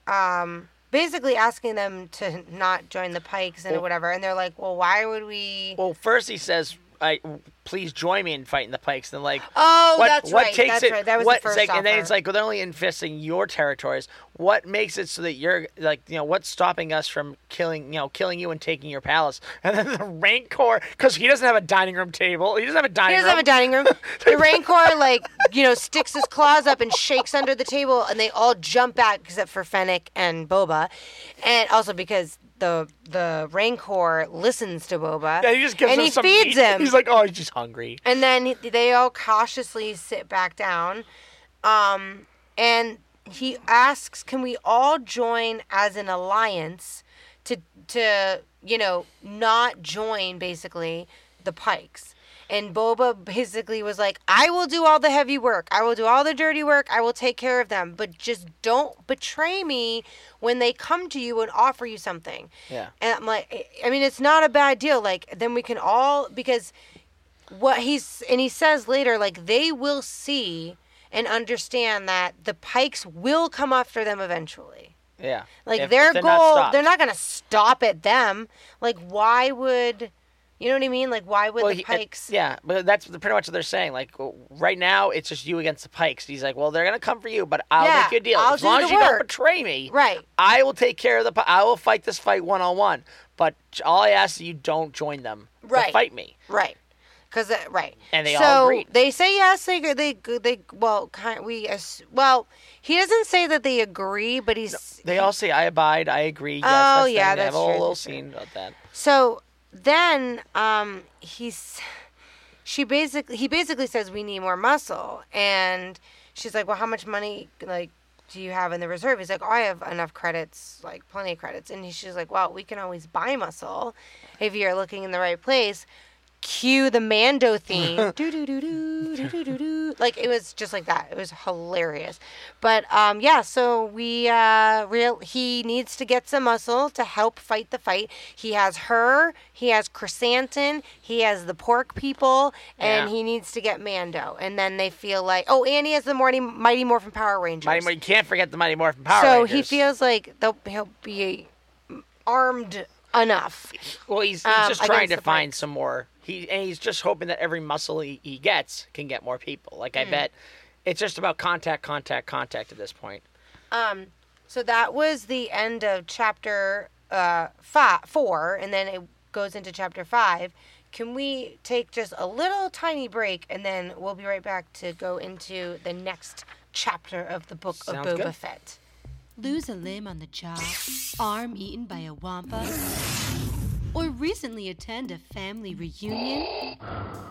um basically asking them to not join the pikes and Well- whatever and they're like well why would we Well, first he says, "I please join me in fighting the Pikes." And like, Oh, what, that's what right, Takes that's it, right, that was the what, it's first like, And then it's like, well, they're only infesting your territories. What makes it so that you're like, you know, what's stopping us from killing, you know, killing you and taking your palace? And then the Rancor, because he doesn't have a dining room table. He doesn't have a dining. he doesn't have a room. dining room. The Rancor, like, you know, sticks his claws up and shakes under the table, and they all jump back except for Fennec and Boba, and also because the the Rancor listens to Boba, yeah, he just gives and him he some feeds meat. him. He's like, oh, he's just hungry. And then they all cautiously sit back down. Um, and he asks, "Can we all join as an alliance to to you know not join basically the Pikes?" And Boba basically was like, "I will do all the heavy work. I will do all the dirty work. I will take care of them, but just don't betray me when they come to you and offer you something." Yeah. And I'm like, I mean, it's not a bad deal. Like, then we can all because what he's and he says later, like they will see and understand that the Pikes will come after them eventually. Yeah. Like If- their if they're goal, stopped. they're not gonna stop at them. Like, why would you know what I mean? Like, why would Well, the he- it- Pikes? yeah, but that's pretty much what they're saying. Like right now, it's just you against the Pikes. He's like, well, they're gonna come for you, but I'll Yeah, make you a deal I'll as long as you don't betray me. Right. I will take care of the. I will fight this fight one on one. But all I ask is you don't join them to Right. fight me. Right. Because uh, right, And they so all agreed. they say yes. They they they well, kind we well. He doesn't say that they agree, but he's They all say, "I abide. I agree." Yes, Oh, that's yeah, thing. They have that's a true, little scene about that. So then um he's she basically he basically says we need more muscle. And she's like well how much money like do you have in the reserve? He's like oh i have enough credits like plenty of credits. And he, she's like well we can always buy muscle if you're looking in the right place cue the Mando theme. Like it was just like that. It was hilarious. But um, yeah, so we uh, real he needs to get some muscle to help fight the fight. He has her, he has Chrysanthemum, he has the pork people, and Yeah. he needs to get Mando. And then they feel like oh, and he has the Mighty Mighty Morphin Power Rangers. Mighty, you can't forget the Mighty Morphin Power so Rangers. he feels like they'll he'll be armed enough. well, he's, he's um, just trying to find some more he and he's just hoping that every muscle he, he gets can get more people. Like Hmm. I bet, it's just about contact, contact, contact at this point. Um, so that was the end of chapter uh, five, four, and then it goes into chapter five. Can we take just a little tiny break, and then we'll be right back to go into the next chapter of the book Sounds of Boba good. Fett? Lose a limb on the job, arm eaten by a wampa, or recently attend a family reunion?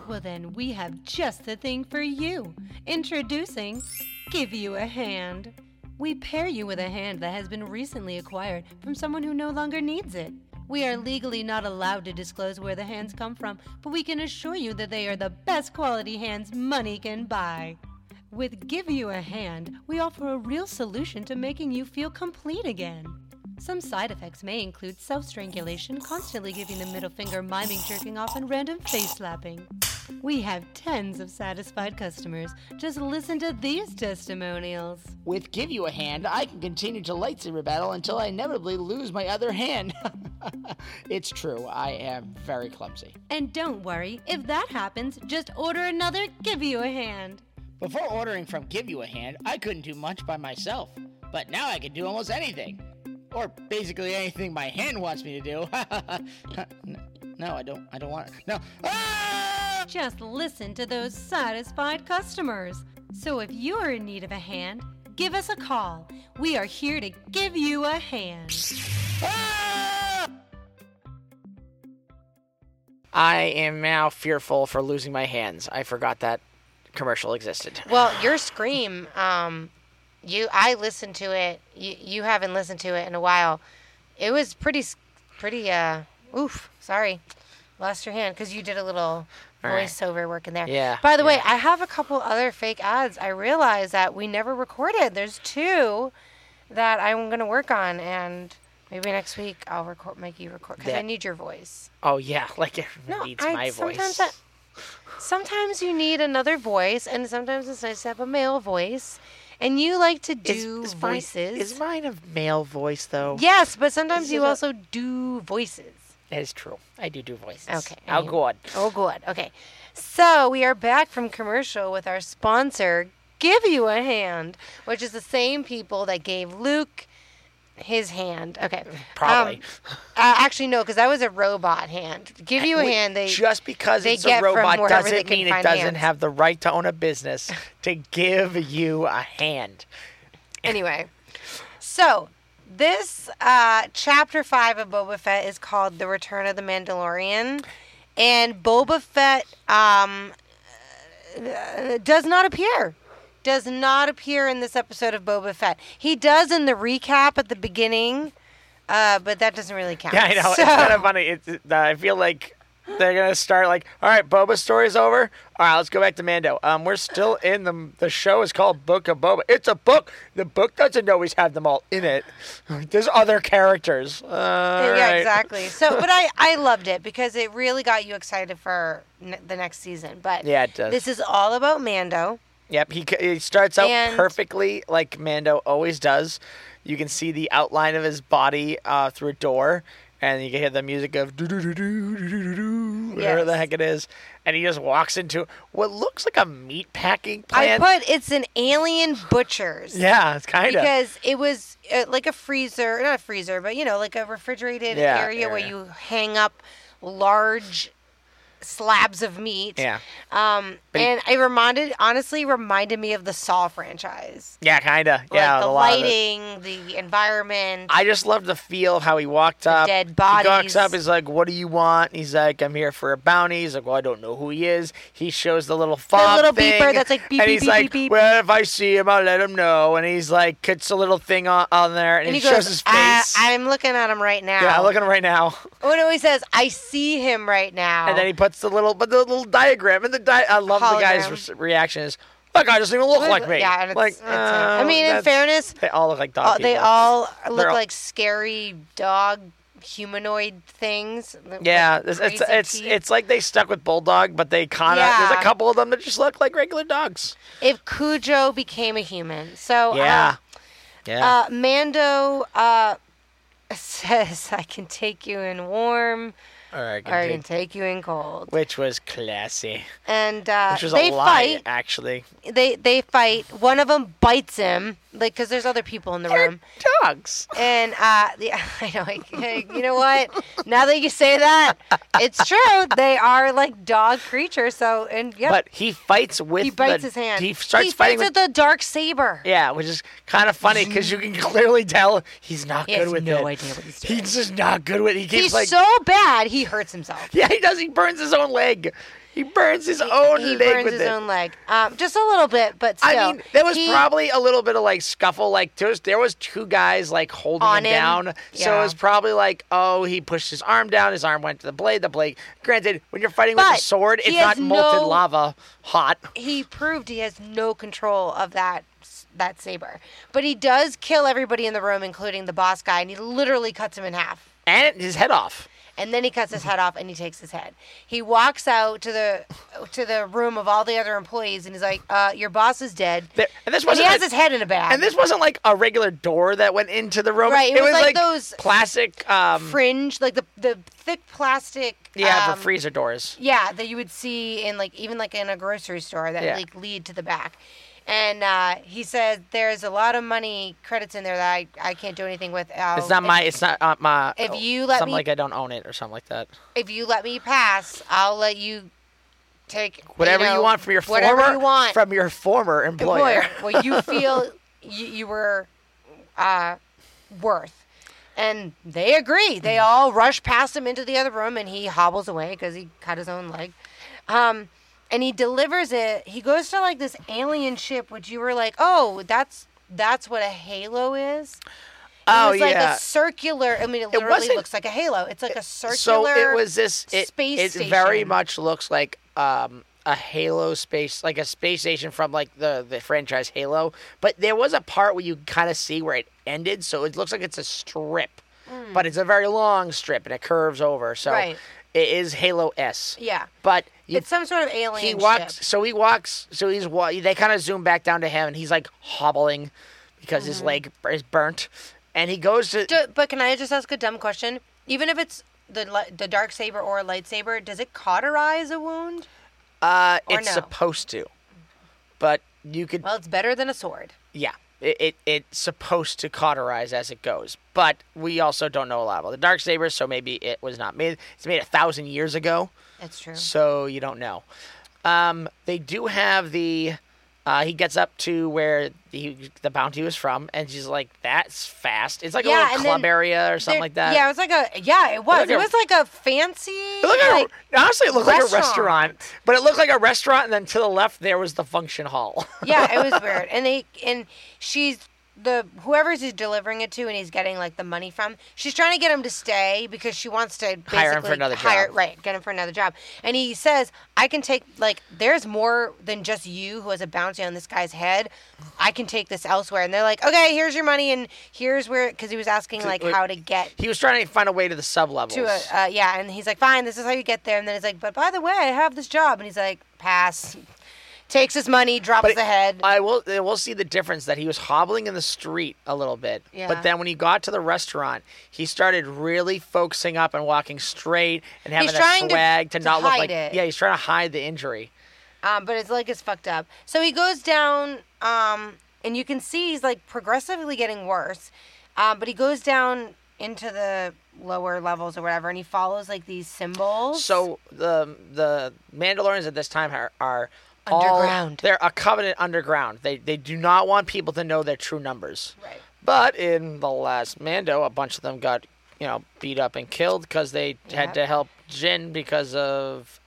Well, then we have just the thing for you. Introducing Give You a Hand. We pair you with a hand that has been recently acquired from someone who no longer needs it. We are legally not allowed to disclose where the hands come from, but we can assure you that they are the best quality hands money can buy. With Give You a Hand, we offer a real solution to making you feel complete again. Some side effects may include self strangulation, constantly giving the middle finger, miming jerking off, and random face slapping. We have tens of satisfied customers. Just listen to these testimonials. With Give You a Hand, I can continue to lightsaber battle until I inevitably lose my other hand. it's true, I am very clumsy. And don't worry, if that happens, just order another Give You a Hand. Before ordering from Give You a Hand, I couldn't do much by myself, but now I can do almost anything. Or basically anything my hand wants me to do. no, I don't. I don't want. It. No. Ah! Just listen to those satisfied customers. So if you're in need of a hand, give us a call. We are here to give you a hand. Ah! I am now fearful for losing my hands. I forgot that commercial existed. Well, your scream, um, you I listened to it. You you haven't listened to it in a while. It was pretty pretty uh oof, sorry. Lost your hand cuz you did a little All right. voiceover work in there. Yeah, By the way. I have a couple other fake ads. I realized that we never recorded. There's two that I'm going to work on and maybe next week I'll record make you record cuz I need your voice. Oh yeah, like everyone No, needs I, my sometimes voice. I- sometimes you need another voice, and sometimes it's nice to have a male voice. And you like to do mine- voices. is mine a male voice though? yes, but sometimes Is you it a- also do voices. that is true. I do do voices. Okay, oh, you- good. Oh, good. Okay. So we are back from commercial with our sponsor, Give You a Hand, which is the same people that gave Luke his hand. Okay. Probably. Um, uh, actually, no, because that was a robot hand. Give You a Wait, Hand, they. just because they it's a robot doesn't mean it doesn't hands. have the right to own a business to give you a hand. Anyway, so this uh, chapter five of Boba Fett is called "The Return of the Mandalorian," and Boba Fett um, uh, does not appear. Does not appear in this episode of Boba Fett. He does in the recap at the beginning, uh, but that doesn't really count. Yeah, I know. So- It's kind of funny. It's, uh, I feel like they're gonna start like, all right, Boba's story's over. All right, let's go back to Mando. Um, we're still in the the show is called Book of Boba. It's a book. The book doesn't always have them all in it. There's other characters. Uh, yeah, right. exactly. So, but I I loved it because it really got you excited for n- the next season. But Yeah, it does. This is all about Mando. Yep, he, he starts out And- perfectly like Mando always does. You can see the outline of his body uh, through a door, and you can hear the music of do do do do do do do whatever the heck it is, and he just walks into what looks like a meat packing I plant. put it's an alien butcher's. yeah, it's kind of. Because it was uh, like a freezer, not a freezer, but you know, like a refrigerated Yeah, area where you hang up large slabs of meat. Yeah. Um, But and it reminded, honestly, reminded me of the Saw franchise. Yeah, kind of. Like Yeah, the lighting, the environment. I just love the feel of how he walked up. dead bodies. He walks up. He's like, "What do you want?" He's like, "I'm here for a bounty." He's like, "Well, I don't know who he is." He shows the little fob little thing, beeper that's like beep, and beep, he's beep, like, beep. "Well, if I see him, I'll let him know." And he's like, puts a little thing on, on there, and, and he, he shows his face. I'm looking at him right now. yeah, look at him right now. Oh, no, he says, I see him right now. And then he puts the little, but the little diagram, and the di- I love the guy's re- reaction is, "That guy doesn't even look like me." Yeah, and it's, like, it's him. I uh, mean, in fairness, they all look like dog Uh, they all look all- like scary dog humanoid things. Yeah, like, it's it's it's, it's like they stuck with bulldog, but they kind of there's a couple of them that just look like regular dogs. if Cujo became a human. So Yeah, yeah. uh, uh, Mando uh, says, "I can take you in warm, All right, or I can continue. take you in cold." which was classy. And uh, Which was they a lie, fight. actually. They they fight. One of them bites him, like because there's other people in the They're room. dogs. And uh, the, I know, like, you know what? Now that you say that, it's true. They are like dog creatures. So, and yeah, But he fights with. he bites the- his hand. He starts he fighting fights with. with the dark saber. yeah, which is kind of funny because you can clearly tell he's not He good has with no it. idea what he's doing. He's just not good with. He keeps He's like. so bad, he hurts himself. yeah, he does. He burns his own leg. He burns his own he leg burns with his it. own leg, um, just a little bit, but still. I mean, there was he- probably a little bit of like scuffle. Like there was, there was two guys like holding him him. down. So it was probably like, oh, he pushed his arm down. His arm went to the blade. The blade. Granted, when you're fighting with a sword, he it's not molten no- lava hot. he proved he has no control of that that saber. But he does kill everybody in the room, including the boss guy, and he literally cuts him in half. And his head off. And then he cuts his head off and he takes his head. He walks out to the to the room of all the other employees and he's like, uh, "Your boss is dead." There, and this wasn't. He has a- his head in a bag. and this wasn't like a regular door that went into the room. Right, it was like those plastic. Um, fringe, like the the thick plastic. yeah, um, for freezer doors. Yeah, that you would see in like even like in a grocery store that Yeah. like lead to the back. And uh, he said there's a lot of money credits in there that I, I can't do anything with. I'll- It's not if- my. It's not uh, my. if you let something me- like I don't own it or something like that. If you let me pass, I'll let you take Whatever you, know, want from your whatever former you want from your former employer. employer. Well, you feel you, you were uh, worth. And they agree. They Mm-hmm. all rush past him into the other room, and he hobbles away because he cut his own leg. Um, and he delivers it. He goes to like this alien ship, which you were like, "Oh, that's that's what a halo is." It Oh, was like yeah. a circular. I mean, it It literally wasn't- looks like a halo. It's like a circular. so it was this. It, space it very much looks like um, a Halo space, like a space station from like the the franchise Halo. But there was a part where you kind of see where it ended, so it looks like it's a strip, but it's a very long strip and it curves over. So. Right. It is Halo S. Yeah, But you, it's some sort of alien. he walks. ship. So he walks. So he's they kind of zoom back down to him, and he's like hobbling because his leg is burnt, and he goes to. Do, but can I just ask a dumb question? Even if it's the the dark saber or a lightsaber, does it cauterize a wound? Uh, Or it's no? supposed to, but you could. Well, it's better than a sword. Yeah, it, it it's supposed to cauterize as it goes, but we also don't know a lot about the dark sabers, so maybe it was not made. It's made a thousand years ago, That's true. so you don't know. Um, they do have the. Uh, he gets up to where the the bounty was from, and she's like, "That's fast." It's like Yeah, a little club area or something There- like that. Yeah, it was like a yeah, it was. like It a- was like a fancy. It looked like, like, a, honestly, it looked like a restaurant. restaurant, but it looked like a restaurant, and then to the left there was the function hall. yeah, it was weird. And they and she's the whoever's he's delivering it to, and he's getting like the money from. She's trying to get him to stay because she wants to basically Hire him for another hire- job. Right, get him for another job. And he says, "I can take like there's more than just you who has a bounty on this guy's head. I can take this elsewhere." And they're like, "Okay, here's your money, and here's where." Because he was asking like how to get he was trying to find a way to the sub levels. to a uh, yeah, and he's like, "Fine, this is how you get there." And then he's like, "But by the way, I have this job," and he's like, "Pass." Takes his money, drops the head. I will. I will see the difference that he was hobbling in the street a little bit, Yeah. but then when he got to the restaurant, he started really focusing up and walking straight and having a to- swag to, to not look hide like. it. Yeah, he's trying to hide the injury. um, but his leg is fucked up. So he goes down, um, and you can see he's like progressively getting worse. Um, but he goes down into the lower levels or whatever, and he follows like these symbols. So the the Mandalorians at this time are are all- Underground. they're a covenant underground. They they do not want people to know their true numbers. right. But in the last Mando, a bunch of them got you know beat up and killed because they Yep. had to help Jin because of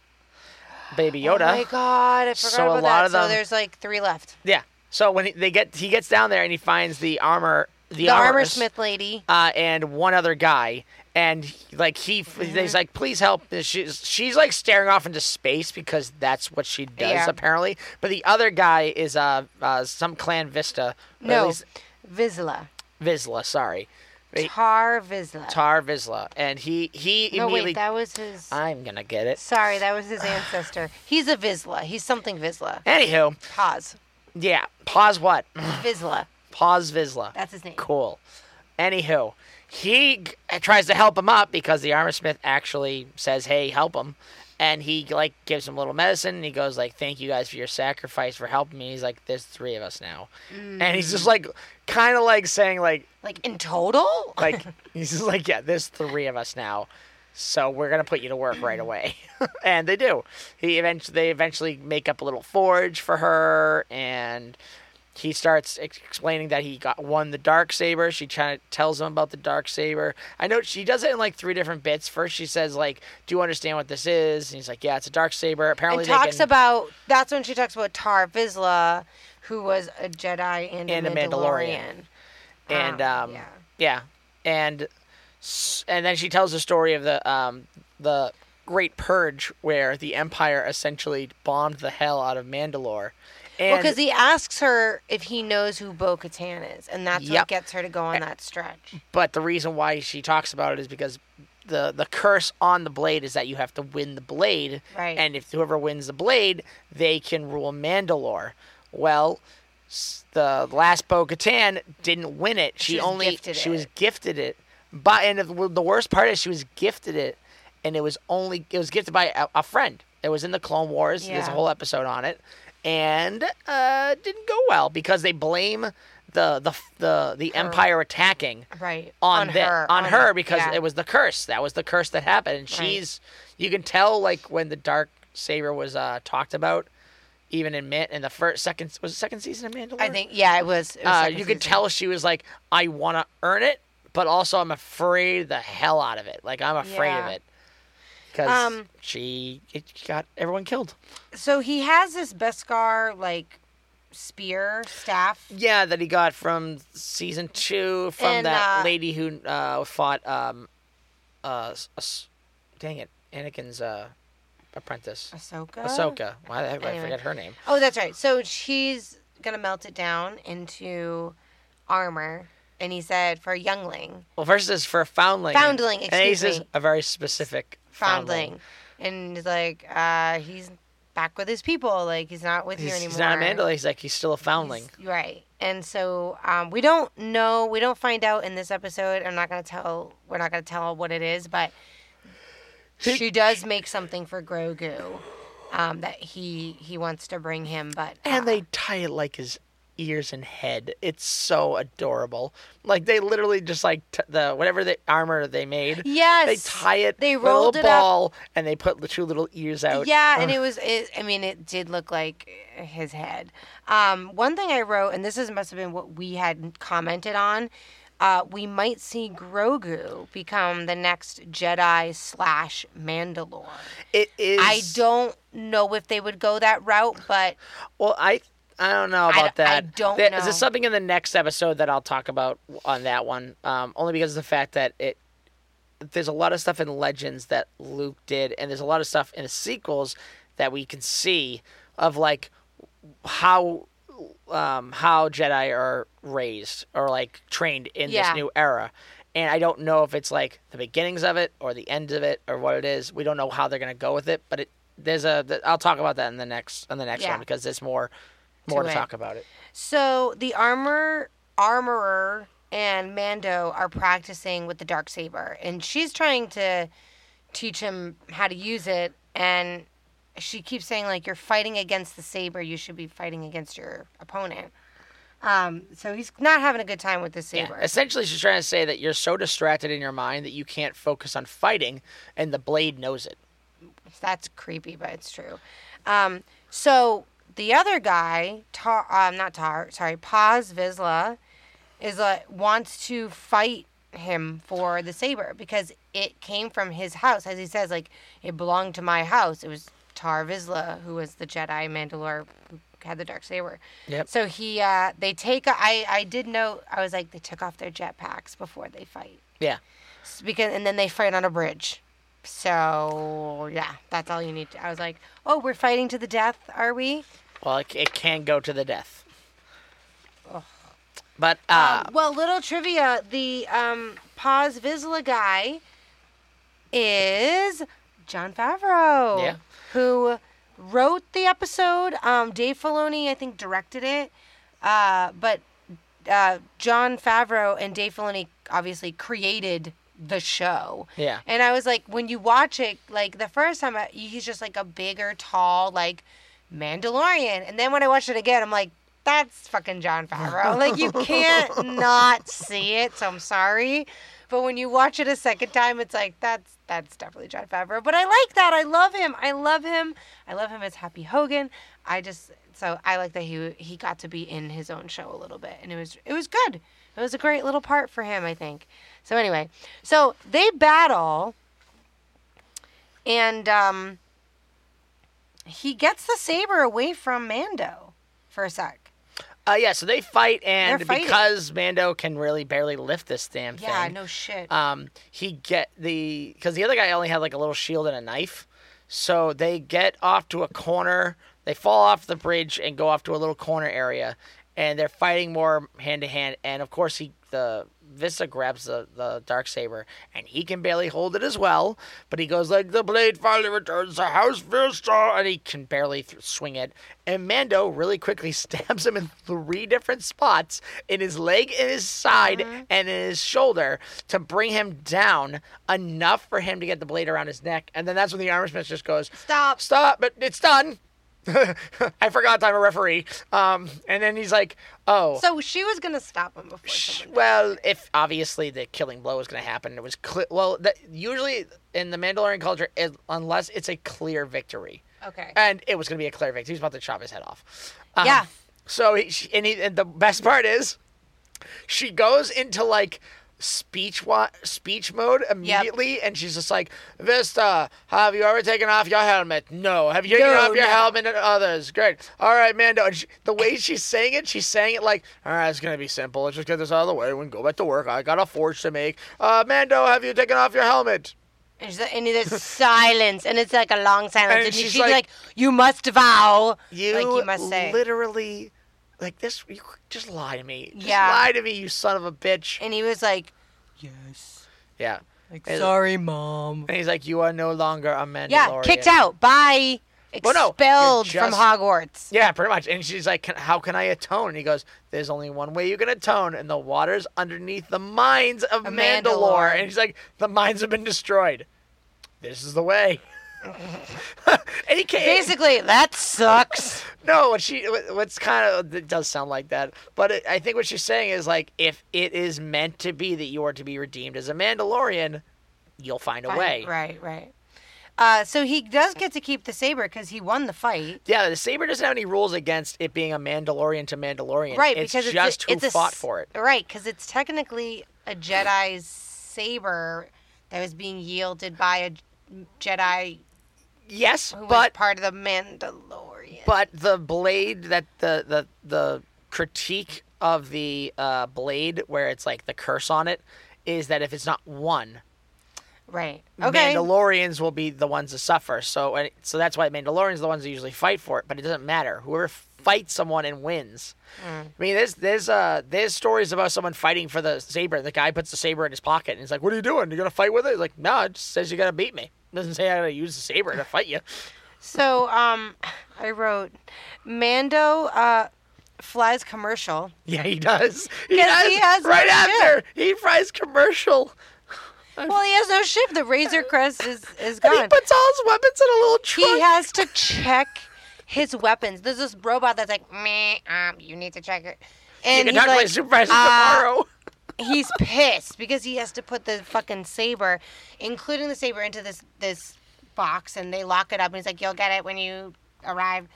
Baby Yoda. Oh my god, I forgot So a about lot that. of so them- there's like three left. Yeah. So when he, they get he gets down there and he finds the armor the, The armor smith lady. uh, and one other guy and like he he's like please help she's she's like staring off into space because that's what she does Yeah. apparently but the other guy is uh, uh some clan Vista No, least. Vizsla sorry Tar Vizsla. Tar Vizsla and he he no, immediately wait, that was his. I'm gonna get it Sorry, that was his ancestor. He's a Vizsla. He's something Vizsla. anywho pause. yeah pause what Vizsla. pause Vizsla That's his name. Cool. Anywho, he g- tries to help him up because the armor smith actually says, "Hey, help him," and he like gives him a little medicine. And he goes like, "Thank you guys for your sacrifice for helping me." He's like, "There's three of us now," and he's just like, kind of like saying like, Like in total? like he's just like, "Yeah, there's three of us now." So we're gonna put you to work right away, and they do. He eventually they eventually make up a little forge for her, and he starts explaining that he got won the dark saber. She try- tells him about the dark saber. I know she does it in like three different bits. First, she says like, "Do you understand what this is?" And he's like, "Yeah, it's a dark saber." Apparently, and talks can- about that's when she talks about Tar Vizsla, who was a Jedi and, And a Mandalorian. Mandalorian. and um, yeah. yeah, and and then she tells the story of the um the Great Purge, where the Empire essentially bombed the hell out of Mandalore. And Well, because he asks her if he knows who Bo Katan is, and that's Yep. what gets her to go on that stretch. but the reason why she talks about it is because the the curse on the blade is that you have to win the blade, Right. and if whoever wins the blade, they can rule Mandalore. Well, the last Bo Katan didn't win it. She, She was only gifted she was it. gifted it, but and the the worst part is she was gifted it, and it was only it was gifted by a, a friend. It was in the Clone Wars. There's a whole episode on it, and uh, didn't go well because they blame the the the the Empire attacking Right. on, On the- her, on on- her because yeah. it was the curse. That was the curse that happened, and Right. she's you can tell like when the dark saber was uh, talked about, even in Man in the first second was it second season of Mandalorian. I think, yeah, it was. It was uh, you could season. tell she was like, I want to earn it, but also I'm afraid the hell out of it. Like I'm afraid of it because Um, she it got everyone killed. So he has this Beskar like spear staff. Yeah, that he got from season two from And, that uh, lady who uh, fought. Um, uh, dang it, Anakin's uh, apprentice, Ahsoka. Ahsoka. Why did I forget her name? Oh, that's right. So she's gonna melt it down into armor, and he said for a youngling, Well, first for a foundling. Foundling, excuse and he says me. a very specific foundling, and he's like, uh, he's back with his people. Like he's not with He's, you anymore. he's not a Mandalay. He's like he's still a foundling. He's- Right. And so um, we don't know. We don't find out in this episode. I'm not going to tell. We're not going to tell what it is, but she does make something for Grogu um, that he he wants to bring him. But and uh, they tie it like his ears and head. It's so adorable. Like they literally just like t- the whatever the armor they made. yes, They tie it. They a rolled little it up. and they put the two little ears out. Yeah, and it was. It, I mean, it did look like his head. Um, one thing I wrote, and this is must have been what we had commented on. Uh, we might see Grogu become the next Jedi slash Mandalore. It is. I don't know if they would go that route, but Well, I I don't know about I that. I don't There- know. There's something in the next episode that I'll talk about on that one. Um, only because of the fact that it there's a lot of stuff in Legends that Luke did, and there's a lot of stuff in the sequels that we can see of like how um, how Jedi are raised or like trained in Yeah. this new era. And I don't know if it's like the beginnings of it or the end of it or what it is. We don't know how they're gonna go with it, but it there's a th- I'll talk about that in the next in the next Yeah. one because there's more more To to, talk about it. so the armor armorer and Mando are practicing with the dark saber, and she's trying to teach him how to use it, and she keeps saying like you're fighting against the saber, you should be fighting against your opponent. Um, so he's not having a good time with the Yeah. saber. Essentially, she's trying to say that you're so distracted in your mind that you can't focus on fighting, and the blade knows it. That's creepy, but it's true. Um, so the other guy, Tar, um, not Tar, sorry, Paz Vizsla, is like wants to fight him for the saber because it came from his house, as he says, like it belonged to my house. It was Tar Vizsla who was the Jedi Mandalore who had the dark saber. Yep. So he, uh, they take. I, I did note. I was like, they took off their jetpacks before they fight. Yeah. Because and then they fight on a bridge. So yeah, that's all you need. To, I was like, oh, we're fighting to the death, are we? Well, it, it can go to the death. But uh, Um, well, little trivia: the um, Paz Vizsla guy is Jon Favreau, Yeah. who wrote the episode. Um, Dave Filoni, I think, directed it, uh, but uh, Jon Favreau and Dave Filoni obviously created the show. yeah, And I was like, when you watch it, like the first time, I, he's just like a bigger, tall, like Mandalorian. And then when I watched it again, I'm like, that's fucking Jon Favreau. like you can't not see it. So I'm sorry, But when you watch it a second time, it's like that's that's definitely Jon Favreau. But I like that. I love him. I love him. I love him as Happy Hogan. I just so I like that he he got to be in his own show a little bit, and it was it was good. It was a great little part for him, I think. So anyway, so they battle, and um, he gets the saber away from Mando for a sec. Uh, yeah, so they fight, and because Mando can really barely lift this damn thing. Yeah, no shit. um, he get the because the other guy only had like a little shield and a knife, so they get off to a corner. They fall off the bridge and go off to a little corner area, and they're fighting more hand to hand. And of course, he the Vizsla grabs the the dark saber, and he can barely hold it as well. But he goes like the blade finally returns to House Vizsla, and he can barely th- swing it. And Mando really quickly stabs him in three different spots in his leg, in his side, mm-hmm. and in his shoulder to bring him down enough for him to get the blade around his neck. And then that's when the armor smith just goes, Stop. stop, but it's done. I forgot I'm a referee. Um, and then he's like, oh. So she was gonna stop him before Sh- Well, if obviously the killing blow was going to happen, it was clear. Well, that, usually in the Mandalorian culture, it, unless it's a clear victory, Okay. and it was going to be a clear victory, he was about to chop his head off. Um, Yeah. So he, and, he, and the best part is, she goes into like speech wa- speech mode immediately, and she's just like, Vizsla, have you ever taken off your helmet? No. Have you taken No, off your no. helmet and others? Great. All right, Mando. And she, the way she's saying it, she's saying it like, all right, it's gonna be simple. Let's just get this out of the way. We can go back to work. I got a forge to make. Uh, Mando, have you taken off your helmet? And, she's like- and there's silence, and it's like a long silence, And and, she's she's like, like- "You must vow." You, like you must say. literally, like this. You just lie to me. Just Yeah. lie to me, you son of a bitch. And he was like, Yes. Yeah. Like, And- sorry, mom. And he's like, you are no longer a Mandalorian. "Yeah, kicked out. Bye." Well, no, you're Expelled from Hogwarts. Yeah, pretty much. And she's like, can, how can I atone? And he goes, there's only one way you can atone, and the water's underneath the mines of Of Mandalore. Mandalore. And he's like, the mines have been destroyed. This is the way. and. Basically, that sucks. No, what she what's kind of it does sound like that, but it, I think what she's saying is like if it is meant to be that you are to be redeemed as a Mandalorian, you'll find a way. Right, right. Uh, so he does get to keep the saber because he won the fight. Yeah, the saber doesn't have any rules against it being a Mandalorian to Mandalorian. Right, it's because just it's a, who it's a fought for it. Right, because it's technically a Jedi's saber that was being yielded by a Jedi Yes, who but part of the Mandalorian. but the blade that the the the critique of the uh, blade where it's like the curse on it is that if it's not won, right. Okay. Mandalorians will be the ones to suffer. So and so that's why Mandalorians are the ones that usually fight for it. But it doesn't matter. Whoever fights someone and wins. Mm. I mean, there's there's uh there's stories about someone fighting for the saber. The guy puts the saber in his pocket and he's like, "What are you doing? You gonna fight with it?" He's like, "No, it just says you gotta beat me. Doesn't say I gotta use the saber to fight you." So, um, I wrote Mando uh, flies commercial. Yeah, he does. He does. he has right no after he flies commercial. Well, he has no ship. The Razor Crest is is And he puts all his weapons in a little trunk. He has to check his weapons. There's this robot that's like, meh, um, you need to check it. you And can he's talk to my like, supervisor uh, tomorrow. He's pissed because he has to put the fucking saber, including the saber, into this this box, and they lock it up. And he's like, "You'll get it when you arrive."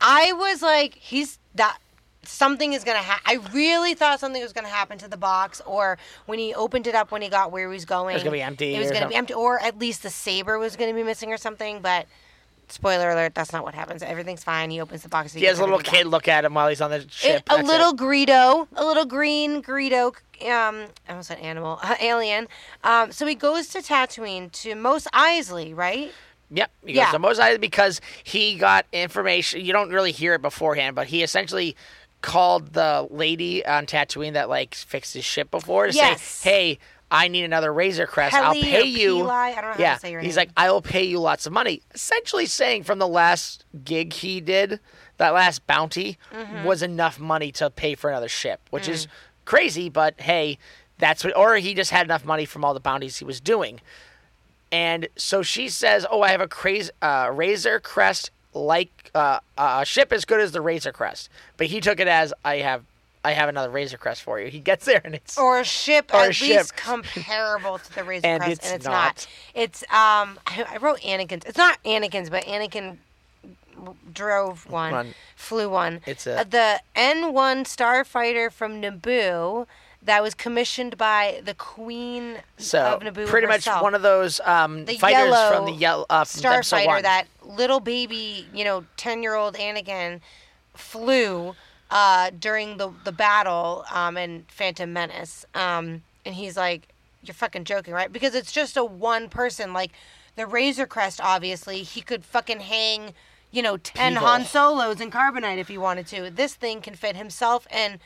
I was like, "He's that." Something is gonna happen. I really thought something was gonna happen to the box, or when he opened it up, when he got where he was going, it was gonna be empty It was gonna be empty, or at least the saber was gonna be missing or something. But spoiler alert, that's not what happens. Everything's fine. He opens the box. He has a little kid look at him while he's on the it, ship. a That's little it. Greedo, a little green Greedo, um, I almost said animal, uh, alien. Um, so he goes to Tatooine to Mos Eisley, right? Yep. He Yeah. goes to Mos Eisley because he got information. You don't really hear it beforehand, but he essentially called the lady on Tatooine that like fixed his ship before to Yes. say, "Hey, I need another Razor Crest. I'll pay you." Peli, I don't know how to yeah. say your He's name. like, "I will pay you lots of money." Essentially saying from the last gig he did, that last bounty Mm-hmm. was enough money to pay for another ship, which Mm. is crazy, but hey, that's what or he just had enough money from all the bounties he was doing. And so she says, "Oh, I have a crazy uh, Razor Crest like uh, a ship as good as the Razor Crest." But he took it as I have I have another Razor Crest for you. He gets there and it's or a ship Or a at ship. least comparable to the Razor And Crest, it's and it's not. not. It's um, I, I wrote Anakin's. It's not Anakin's, but Anakin drove one, One. flew one. It's a- Uh, the N1 starfighter from Naboo that was commissioned by the Queen so of Naboo pretty herself. much one of those um, the fighters yellow from the yellow uh, starfighter that little baby, you know, ten year old Anakin flew uh, during the the battle um, in Phantom Menace, um, and he's like, "You're fucking joking, right?" Because it's just a one person. Like the Razor Crest, obviously, he could fucking hang, you know, ten People. Han Solos in carbonite if he wanted to. This thing can fit himself and.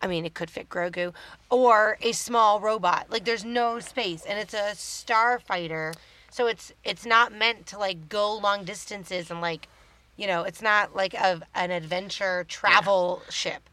I mean, it could fit Grogu or a small robot. Like there's no space, and it's a starfighter, so it's it's not meant to like go long distances and like, you know, it's not like a, an adventure travel ship.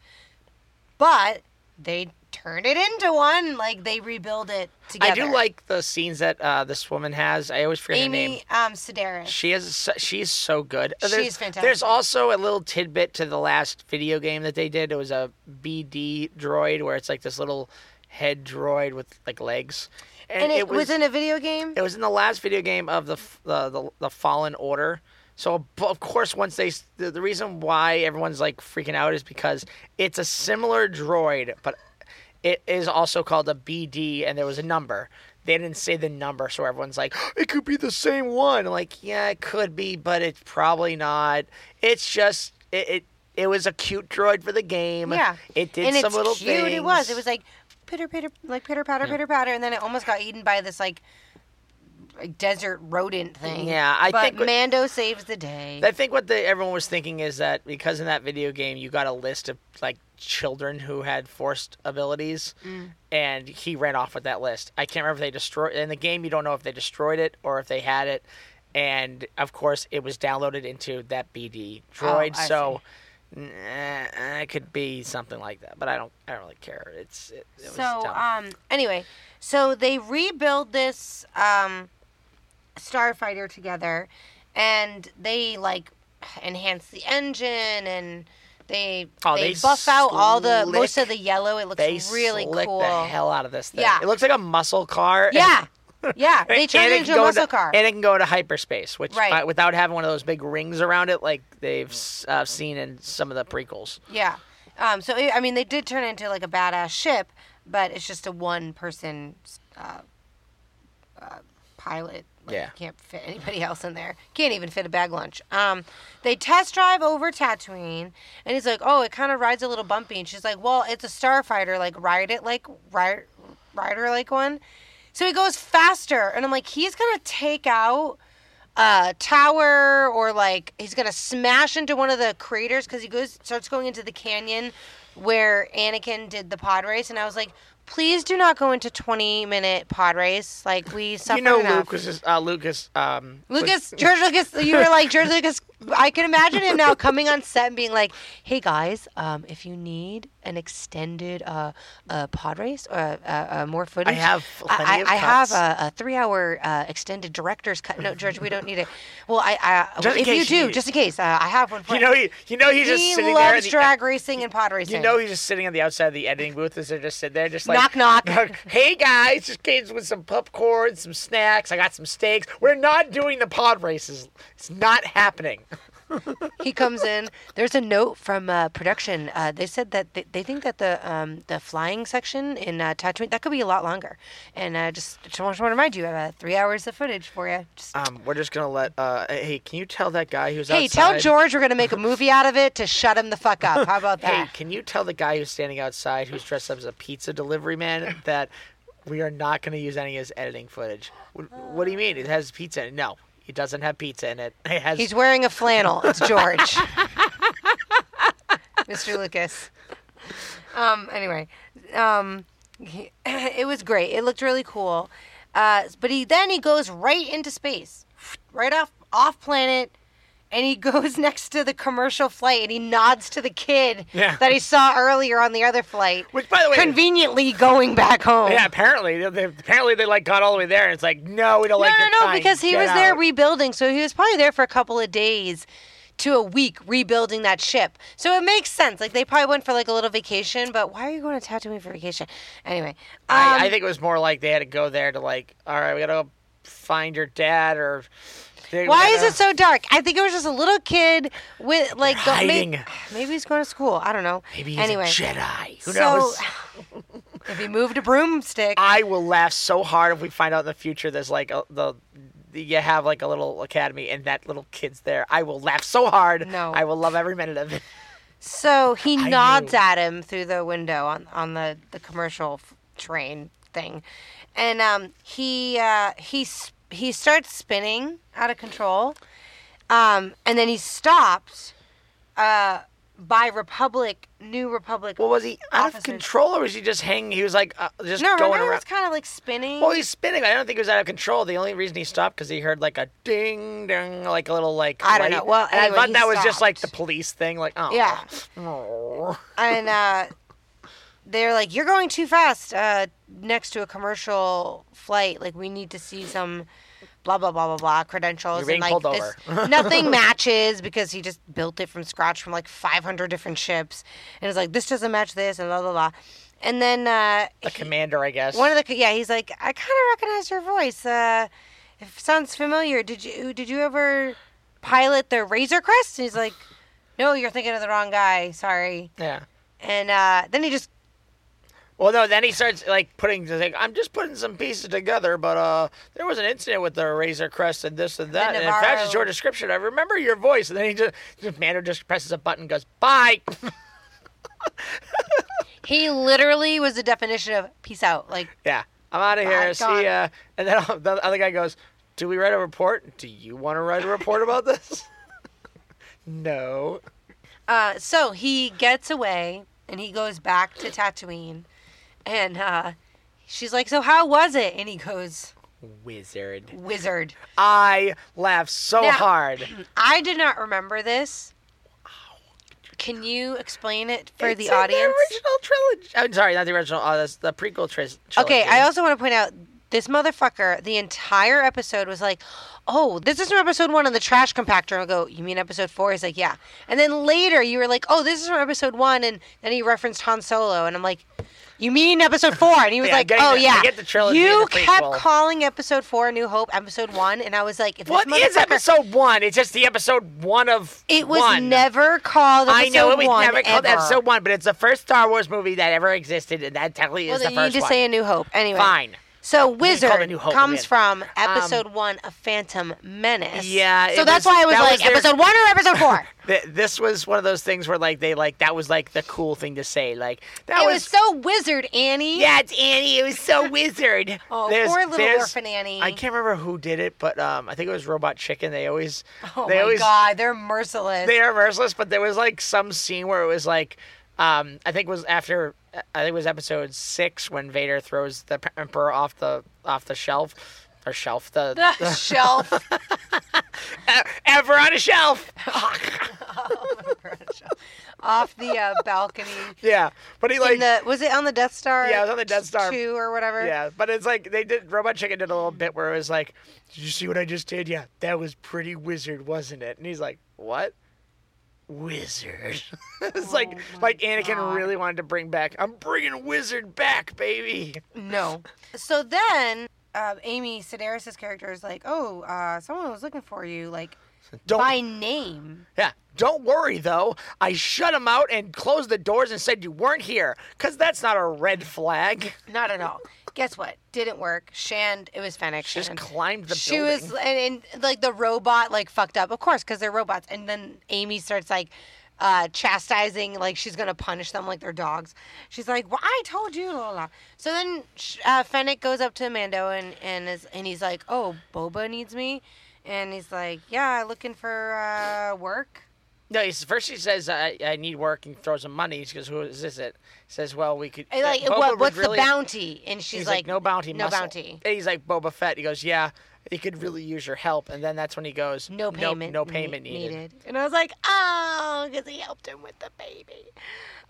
But they turn it into one. Like they rebuild it together. I do like the scenes that uh, this woman has. I always forget her name. Amy um, Sedaris. She is she's so good. Uh, She's there's, fantastic. There's also a little tidbit to the last video game that they did. It was a BD droid where it's like this little head droid with like legs. and it, was, in a video game. It was in the last video game of the the the, the Fallen Order. So of course, once they the, the reason why everyone's like freaking out is because it's a similar droid, but it is also called a BD, and there was a number. They didn't say the number, so everyone's like, it could be the same one. like, yeah, it could be, but it's probably not. It's just it. it it was a cute droid for the game. Yeah, It did and some it's little cute. things. It was. It was like pitter pitter, like pitter patter, pitter patter, and then it almost got eaten by this like desert rodent thing. Yeah, I but think what- Mando saves the day. I think what the, everyone was thinking is that because in that video game you got a list of like children who had forced abilities, Mm. and he ran off with that list. I can't remember if they destroyed in the game. You don't know if they destroyed it or if they had it, and of course it was downloaded into that BD droid. Oh, so. nah, it could be something like that, but I don't. I don't really care. It's it, it was so um anyway, so they rebuild this um starfighter together, and they like enhance the engine and. They Oh, they, they buff out all the most of the yellow. It looks they really slick cool. the hell out of this thing. Yeah. it looks like a muscle car. Yeah, yeah. They turned it into a muscle car. And it can go into hyperspace, which Right. uh, without having one of those big rings around it, like they've uh, seen in some of the prequels. Yeah. Um, so I mean, they did turn into like a badass ship, but it's just a one-person uh, uh, pilot. Like, Yeah. Can't fit anybody else in there. Can't even fit a bag lunch. Um, they test drive over Tatooine, and he's like, "Oh, it kind of rides a little bumpy." And she's like, "Well, it's a starfighter. Like, ride it like ride, rider like one." So he goes faster, and I'm like, he's gonna take out a tower or like he's gonna smash into one of the craters because he goes starts going into the canyon where Anakin did the pod race, and I was like, please do not go into 20 minute pod race. Like we suffered you know, enough. Lucas is uh, Lucas. Um, Lucas, George Lucas, you were like George Lucas. I can imagine him now coming on set and being like, "Hey guys, um, if you need an extended uh, uh, pod race or uh, uh, more footage, I have I, of I have a, a three-hour uh, extended director's cut. No, George, we don't need it. Well, I, I if you do, just in case, uh, I have one. For you know, he, you know, he's just sitting there. loves at the- drag racing and pod racing. You know, he's just sitting on the outside of the editing booth as they're just sitting there, just like Knock, knock. Hey guys, just came with some popcorn, some snacks. I got some steaks. We're not doing the pod races. It's not happening. He comes in. There's a note from uh, production. Uh, they said that they, they think that the um, the flying section in uh, Tatooine that could be a lot longer. And uh, just just want to remind you, we have uh, three hours of footage for you. Just, Um, we're just gonna let. Uh, hey, can you tell that guy who's outside? hey, outside? tell George we're gonna make a movie out of it to shut him the fuck up. How about that? Hey, can you tell the guy who's standing outside, who's dressed up as a pizza delivery man, that we are not going to use any of his editing footage? What, what do you mean? It has pizza in it. No, it doesn't have pizza in it. It has. He's wearing a flannel. It's George. Mr. Lucas. Um, anyway, um, he- it was great. It looked really cool. Uh, but he then he goes right into space, right off off planet, and he goes next to the commercial flight and he nods to the kid Yeah. that he saw earlier on the other flight, Which, by the way, conveniently going back home. yeah, apparently, they, apparently they like got all the way there, and it's like, no, we don't No, like no, no, kind. because he Get was there rebuilding, so he was probably there for a couple of days to a week rebuilding that ship. So it makes sense. Like they probably went for like a little vacation, but why are you going to Tatooine for vacation? Anyway, um, I, I think it was more like they had to go there to like, all right, we gotta go find your dad or. Why is it so dark? I think it was just a little kid with like go- hiding. maybe he's going to school. I don't know. Maybe he's anyway, a Jedi. Who so knows? if he moved a broomstick, I will laugh so hard if we find out in the future there's like a, the, you have like a little academy and that little kid's there. I will laugh so hard. No. I will love every minute of it. So he I nods knew. at him through the window on on the the commercial train thing, and um, he uh, he he starts spinning out of control, um, and then he stopped uh, by Republic New Republic. Well, was he out of control or was he just hanging? He was like uh, just no, going around. was kind of like spinning. Well, he's spinning. I don't think he was out of control. The only reason he stopped because he heard like a ding ding, like a little like. I don't know. Well, and I thought that was just like the police thing. Like, oh, Yeah. oh. and uh, they're like, "You're going too fast uh, next to a commercial flight. Like, we need to see some blah blah blah blah blah credentials." You're being and like pulled this, over. nothing matches because he just built it from scratch from like 500 different ships, and it's like this doesn't match this and blah blah blah. And then uh, the commander, I guess. one of the yeah, he's like, "I kind of recognize your voice. Uh, it sounds familiar. Did you did you ever pilot the Razor Crest?" And he's like, "No, you're thinking of the wrong guy. Sorry." yeah. And uh, then he just Well, no. Then he starts like putting. Like, I'm just putting some pieces together, but uh, there was an incident with the Razor Crest and this and that. And in fact, it's your description. I remember your voice. And then he just, the commander just presses a button, and goes bye. He literally was the definition of peace out. Like, yeah, I'm out of here. See ya. And then the other guy goes, "Do we write a report? Do you want to write a report about this?" no. uh, so he gets away and he goes back to Tatooine, and uh, she's like, "So how was it?" And he goes, Wizard. "Wizard." I laugh so Now- hard. I did not remember this. Can you explain it for It's the audience? original trilogy. I'm sorry, not the original. Uh, that's the prequel tri- trilogy. Okay, I also want to point out this motherfucker. The entire episode was like, "Oh, this is from episode one on the trash compactor." I go, "You mean episode four? He's like, "Yeah." And then later you were like, "Oh, this is from episode one," and then he referenced Han Solo, and I'm like. You mean episode four? And he was Yeah, like, "Oh the- yeah." get the trilogy you the kept calling episode four a New Hope episode one, and I was like, "If What is episode one? It's just the episode one of It was one. never called episode I know it was one never called ever. episode one, but it's the first Star Wars movie that ever existed, and that technically Well, is the you need first to one. say A New Hope. Anyway, Fine. So Wizard Hope comes from episode one of Phantom Menace. Yeah, So that's was- why I was like was their- episode one or episode four. This was one of those things where like they like that was like the cool thing to say. Like that it was, was so Wizard Annie. yeah, it's Annie. It was so wizard. Oh, There's- poor little there's- orphan Annie. I can't remember who did it, but um, I think it was Robot Chicken. They always, Oh they my always, god, they're merciless. they are merciless. But there was like some scene where it was like, um, I think it was after, I think it was episode six when Vader throws the Emperor off the off the shelf, or shelf the, the shelf. Emperor on a shelf. off the uh, balcony. yeah, but he like the was it on the Death Star? Yeah, it was on the Death Star. two or whatever. Yeah, but it's like they did. Robot Chicken did a little bit where it was like, "Did you see what I just did? Yeah, that was pretty wizard, wasn't it?" And he's like, "What?" Wizard. it's like Oh like Anakin really wanted to bring back. I'm bringing Wizard back, baby. No. So then, uh, Amy Sedaris' character is like, "Oh, uh, someone was looking for you, like Don't by name." yeah. Don't worry though. I shut him out and closed the doors and said you weren't here, cause that's not a red flag. Not at all. Guess what? Didn't work. Shand, it was Fennec. She just climbed the she building. was and, and like the robot like fucked up of course because they're robots and then amy starts like uh chastising like she's gonna punish them like they're dogs she's like well i told you la, la, la. so then sh- uh, fennec goes up to mando and and is and he's like oh boba needs me and he's like yeah looking for uh work No, he's, first he says I, I need work and throws him money. He goes, "Who is this?" It says, "Well, we could." And, like what, what's really- the bounty and she's He's like, like, "No bounty, no muscle." bounty And he's like Boba Fett. He goes, "Yeah, he could really use your help." And then that's when he goes, no payment no, ne- payment needed." And I was like, oh, because he helped him with the baby.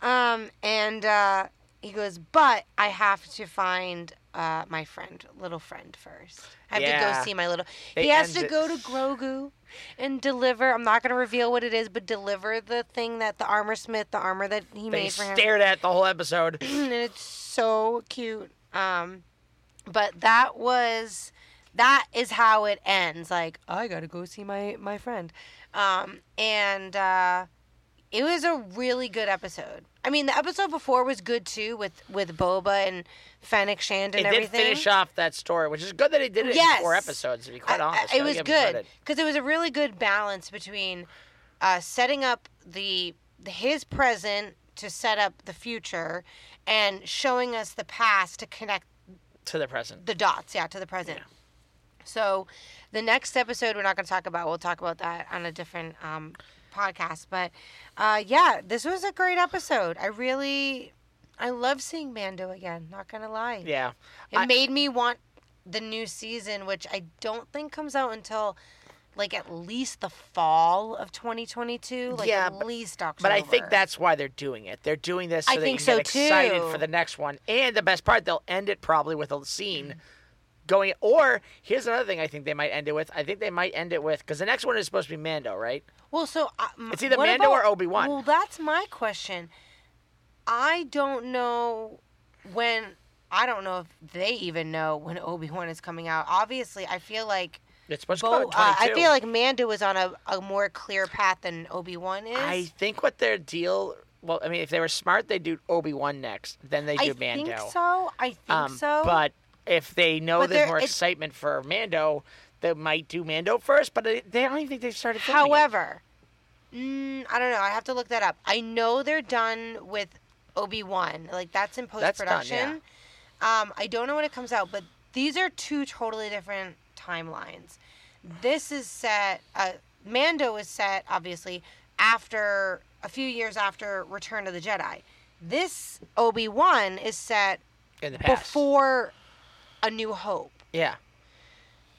Um, and uh, he goes, but I have to find uh, my friend, little friend first. I have to go see my little. They he has to it- go to Grogu and deliver. I'm not going to reveal what it is, but deliver the thing that the armor smith, the armor that he They made for him. stared at the whole episode. and it's so cute. Um, but that was that is how it ends. Like I gotta go see my my friend, um, and uh, it was a really good episode. I mean, the episode before was good too with with Boba and Fennec Shand and It did everything. finish off that story, which is good that he did it Yes. in four episodes. To be quite I- I- honest, it was good because it was a really good balance between uh, setting up the his present to set up the future and showing us the past to connect to the present. the dots, yeah, to the present. So, the next episode we're not going to talk about. We'll talk about that on a different um, podcast. But uh, yeah, this was a great episode. I really, I love seeing Mando again. Not gonna lie. Yeah, It I- made me want the new season, which I don't think comes out until like at least the fall of 2022. Like Yeah, at but- least October. But I think that's why they're doing it. They're doing this so I they think can so, get excited too. for the next one. And the best part, they'll end it probably with a scene going. Or here's another thing I think they might end it with. I think they might end it with because the next one is supposed to be Mando, right? Well, so uh, m- It's either Mando about- or Obi-Wan. Well, that's my question. I don't know when. I don't know if they even know when Obi Wan is coming out. Obviously, I feel like It's supposed to Bo, come uh, I feel like Mando is on a, a more clear path than Obi Wan is. I think what their deal. Well, I mean, if they were smart, they'd do Obi Wan next, then they do I Mando. think so. I think Um, so. But if they know But there's more excitement for Mando, they might do Mando first. But they, they don't even think they've started. However, mm, I don't know. I have to look that up. I know they're done with Obi Wan. Like that's in post production. Um, I don't know when it comes out, but these are two totally different timelines. This is set. Uh, Mando is set obviously after a few years after Return of the Jedi. This Obi Wan is set in the past. before A New Hope. Yeah.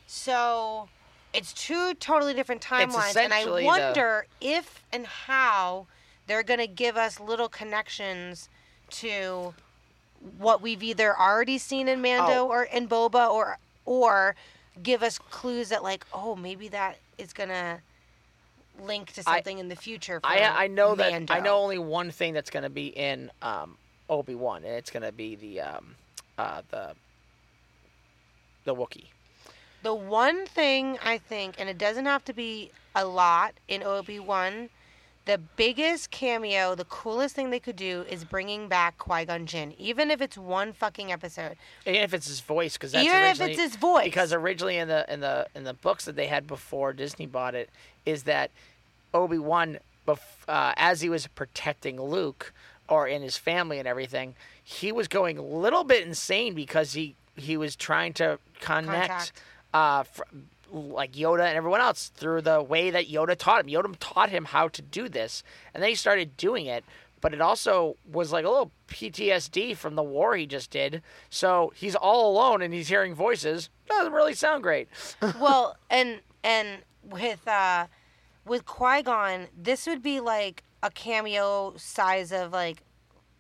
So it's two totally different timelines, and I the- wonder if and how they're going to give us little connections to what we've either already seen in Mando Oh. or in Boba, or or give us clues that like, oh, maybe that is going to link to I- something in the future. For I I know that I know only one thing that's going to be in um, Obi Wan, and it's going to be the um, uh, the the Wookiee. The one thing I think, and it doesn't have to be a lot in Obi Wan, the biggest cameo, the coolest thing they could do is bringing back Qui Gon Jinn, even if it's one fucking episode. Even if it's his voice, because that's Even if it's his voice. Because originally in the in the in the books that they had before Disney bought it, is that Obi Wan, bef- uh, as he was protecting Luke or in his family and everything, he was going a little bit insane because he he was trying to connect, uh, fr- like Yoda and everyone else through the way that Yoda taught him. Yoda taught him how to do this, and then he started doing it. But it also was like a little PTSD from the war he just did. So he's all alone and he's hearing voices. Doesn't really sound great. well, and and with uh with Qui Gon, this would be like a cameo size of like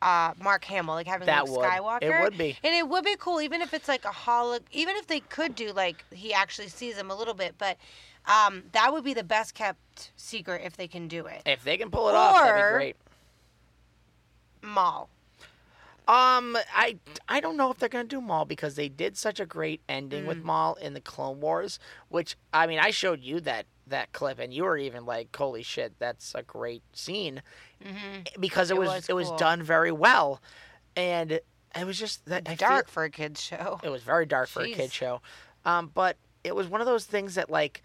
uh Mark Hamill, like having That Luke would. It Skywalker. would be. and it would be cool, even if it's like a holo. Even if they could do like he actually sees him a little bit, but um that would be the best kept secret if they can do it. If they can pull it off, that'd be great. Maul. Um, I I don't know if they're gonna do Maul because they did such a great ending Mm. with Maul in the Clone Wars, which I mean I showed you that that clip and you were even like, "Holy shit, that's a great scene," because it, Mm-hmm. It was, was it was done very well, and it was just that I feel- Dark for a kids show. it was very dark for a kid Jeez. show, um, but it was one of those things that like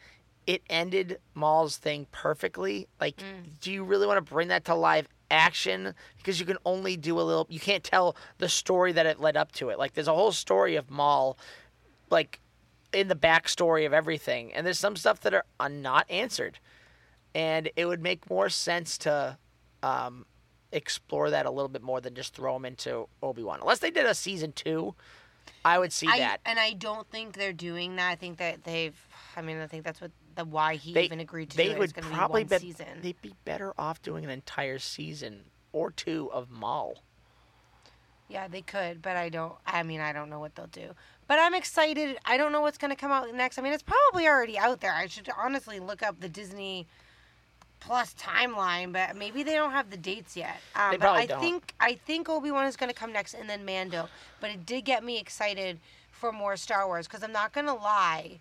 it ended Maul's thing perfectly. Like, Mm. do you really want to bring that to live action? Because you can only do a little. You can't tell the story that it led up to it. Like, there's a whole story of Maul, like in the backstory of everything, and there's some stuff that are uh, not answered, and it would make more sense to. Um, explore that a little bit more than just throw him into Obi-Wan. Unless they did a season 2, I would see I, that. and I don't think they're doing that. I think that they've. I mean, I think that's what the why he they even agreed to they do it. would probably be one be, season. they'd be better off doing an entire season or two of Maul. Yeah, they could, but I don't. I mean, I don't know what they'll do. But I'm excited. I don't know what's going to come out next. I mean, it's probably already out there. I should honestly look up the Disney Plus timeline, but maybe they don't have the dates yet. Um, They but probably I don't. think I think Obi Wan is going to come next, and then Mando. But it did get me excited for more Star Wars because I'm not going to lie,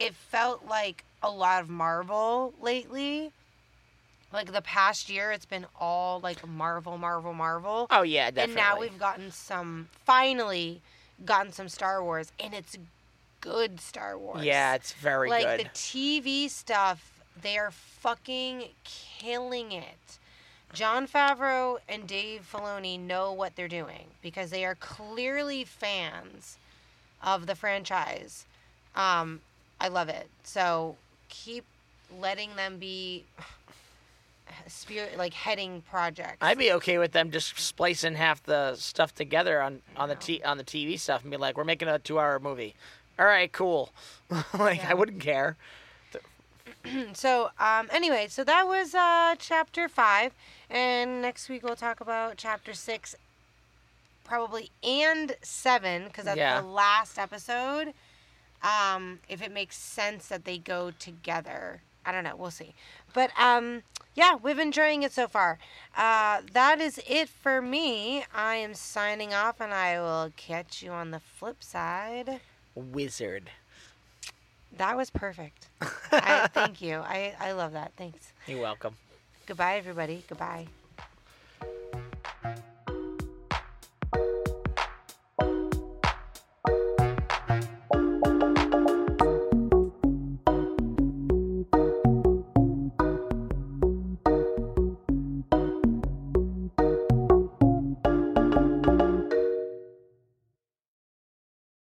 it felt like a lot of Marvel lately. Like the past year, it's been all like Marvel, Marvel, Marvel. Oh yeah, definitely. And now we've gotten some, finally, gotten some Star Wars, and it's good Star Wars. Yeah, it's very good. like good. the TV stuff, they are fucking killing it. Jon Favreau and Dave Filoni know what they're doing because they are clearly fans of the franchise. Um, I love it. So keep letting them be spirit like heading projects. I'd be okay with them just splicing half the stuff together on on the t- on the TV stuff and be like, we're making a two-hour movie. All right, cool. like Yeah. I wouldn't care. So, um, anyway, so that was uh, chapter five, and next week we'll talk about chapter six, probably and seven, because that's Yeah. the last episode. Um, if it makes sense that they go together, I don't know. We'll see. But um, yeah, we've been enjoying it so far. Uh, that is it for me. I am signing off, and I will catch you on the flip side. Wizard. That was perfect. I, thank you. I, I love that. Thanks. You're welcome. Goodbye, everybody. Goodbye.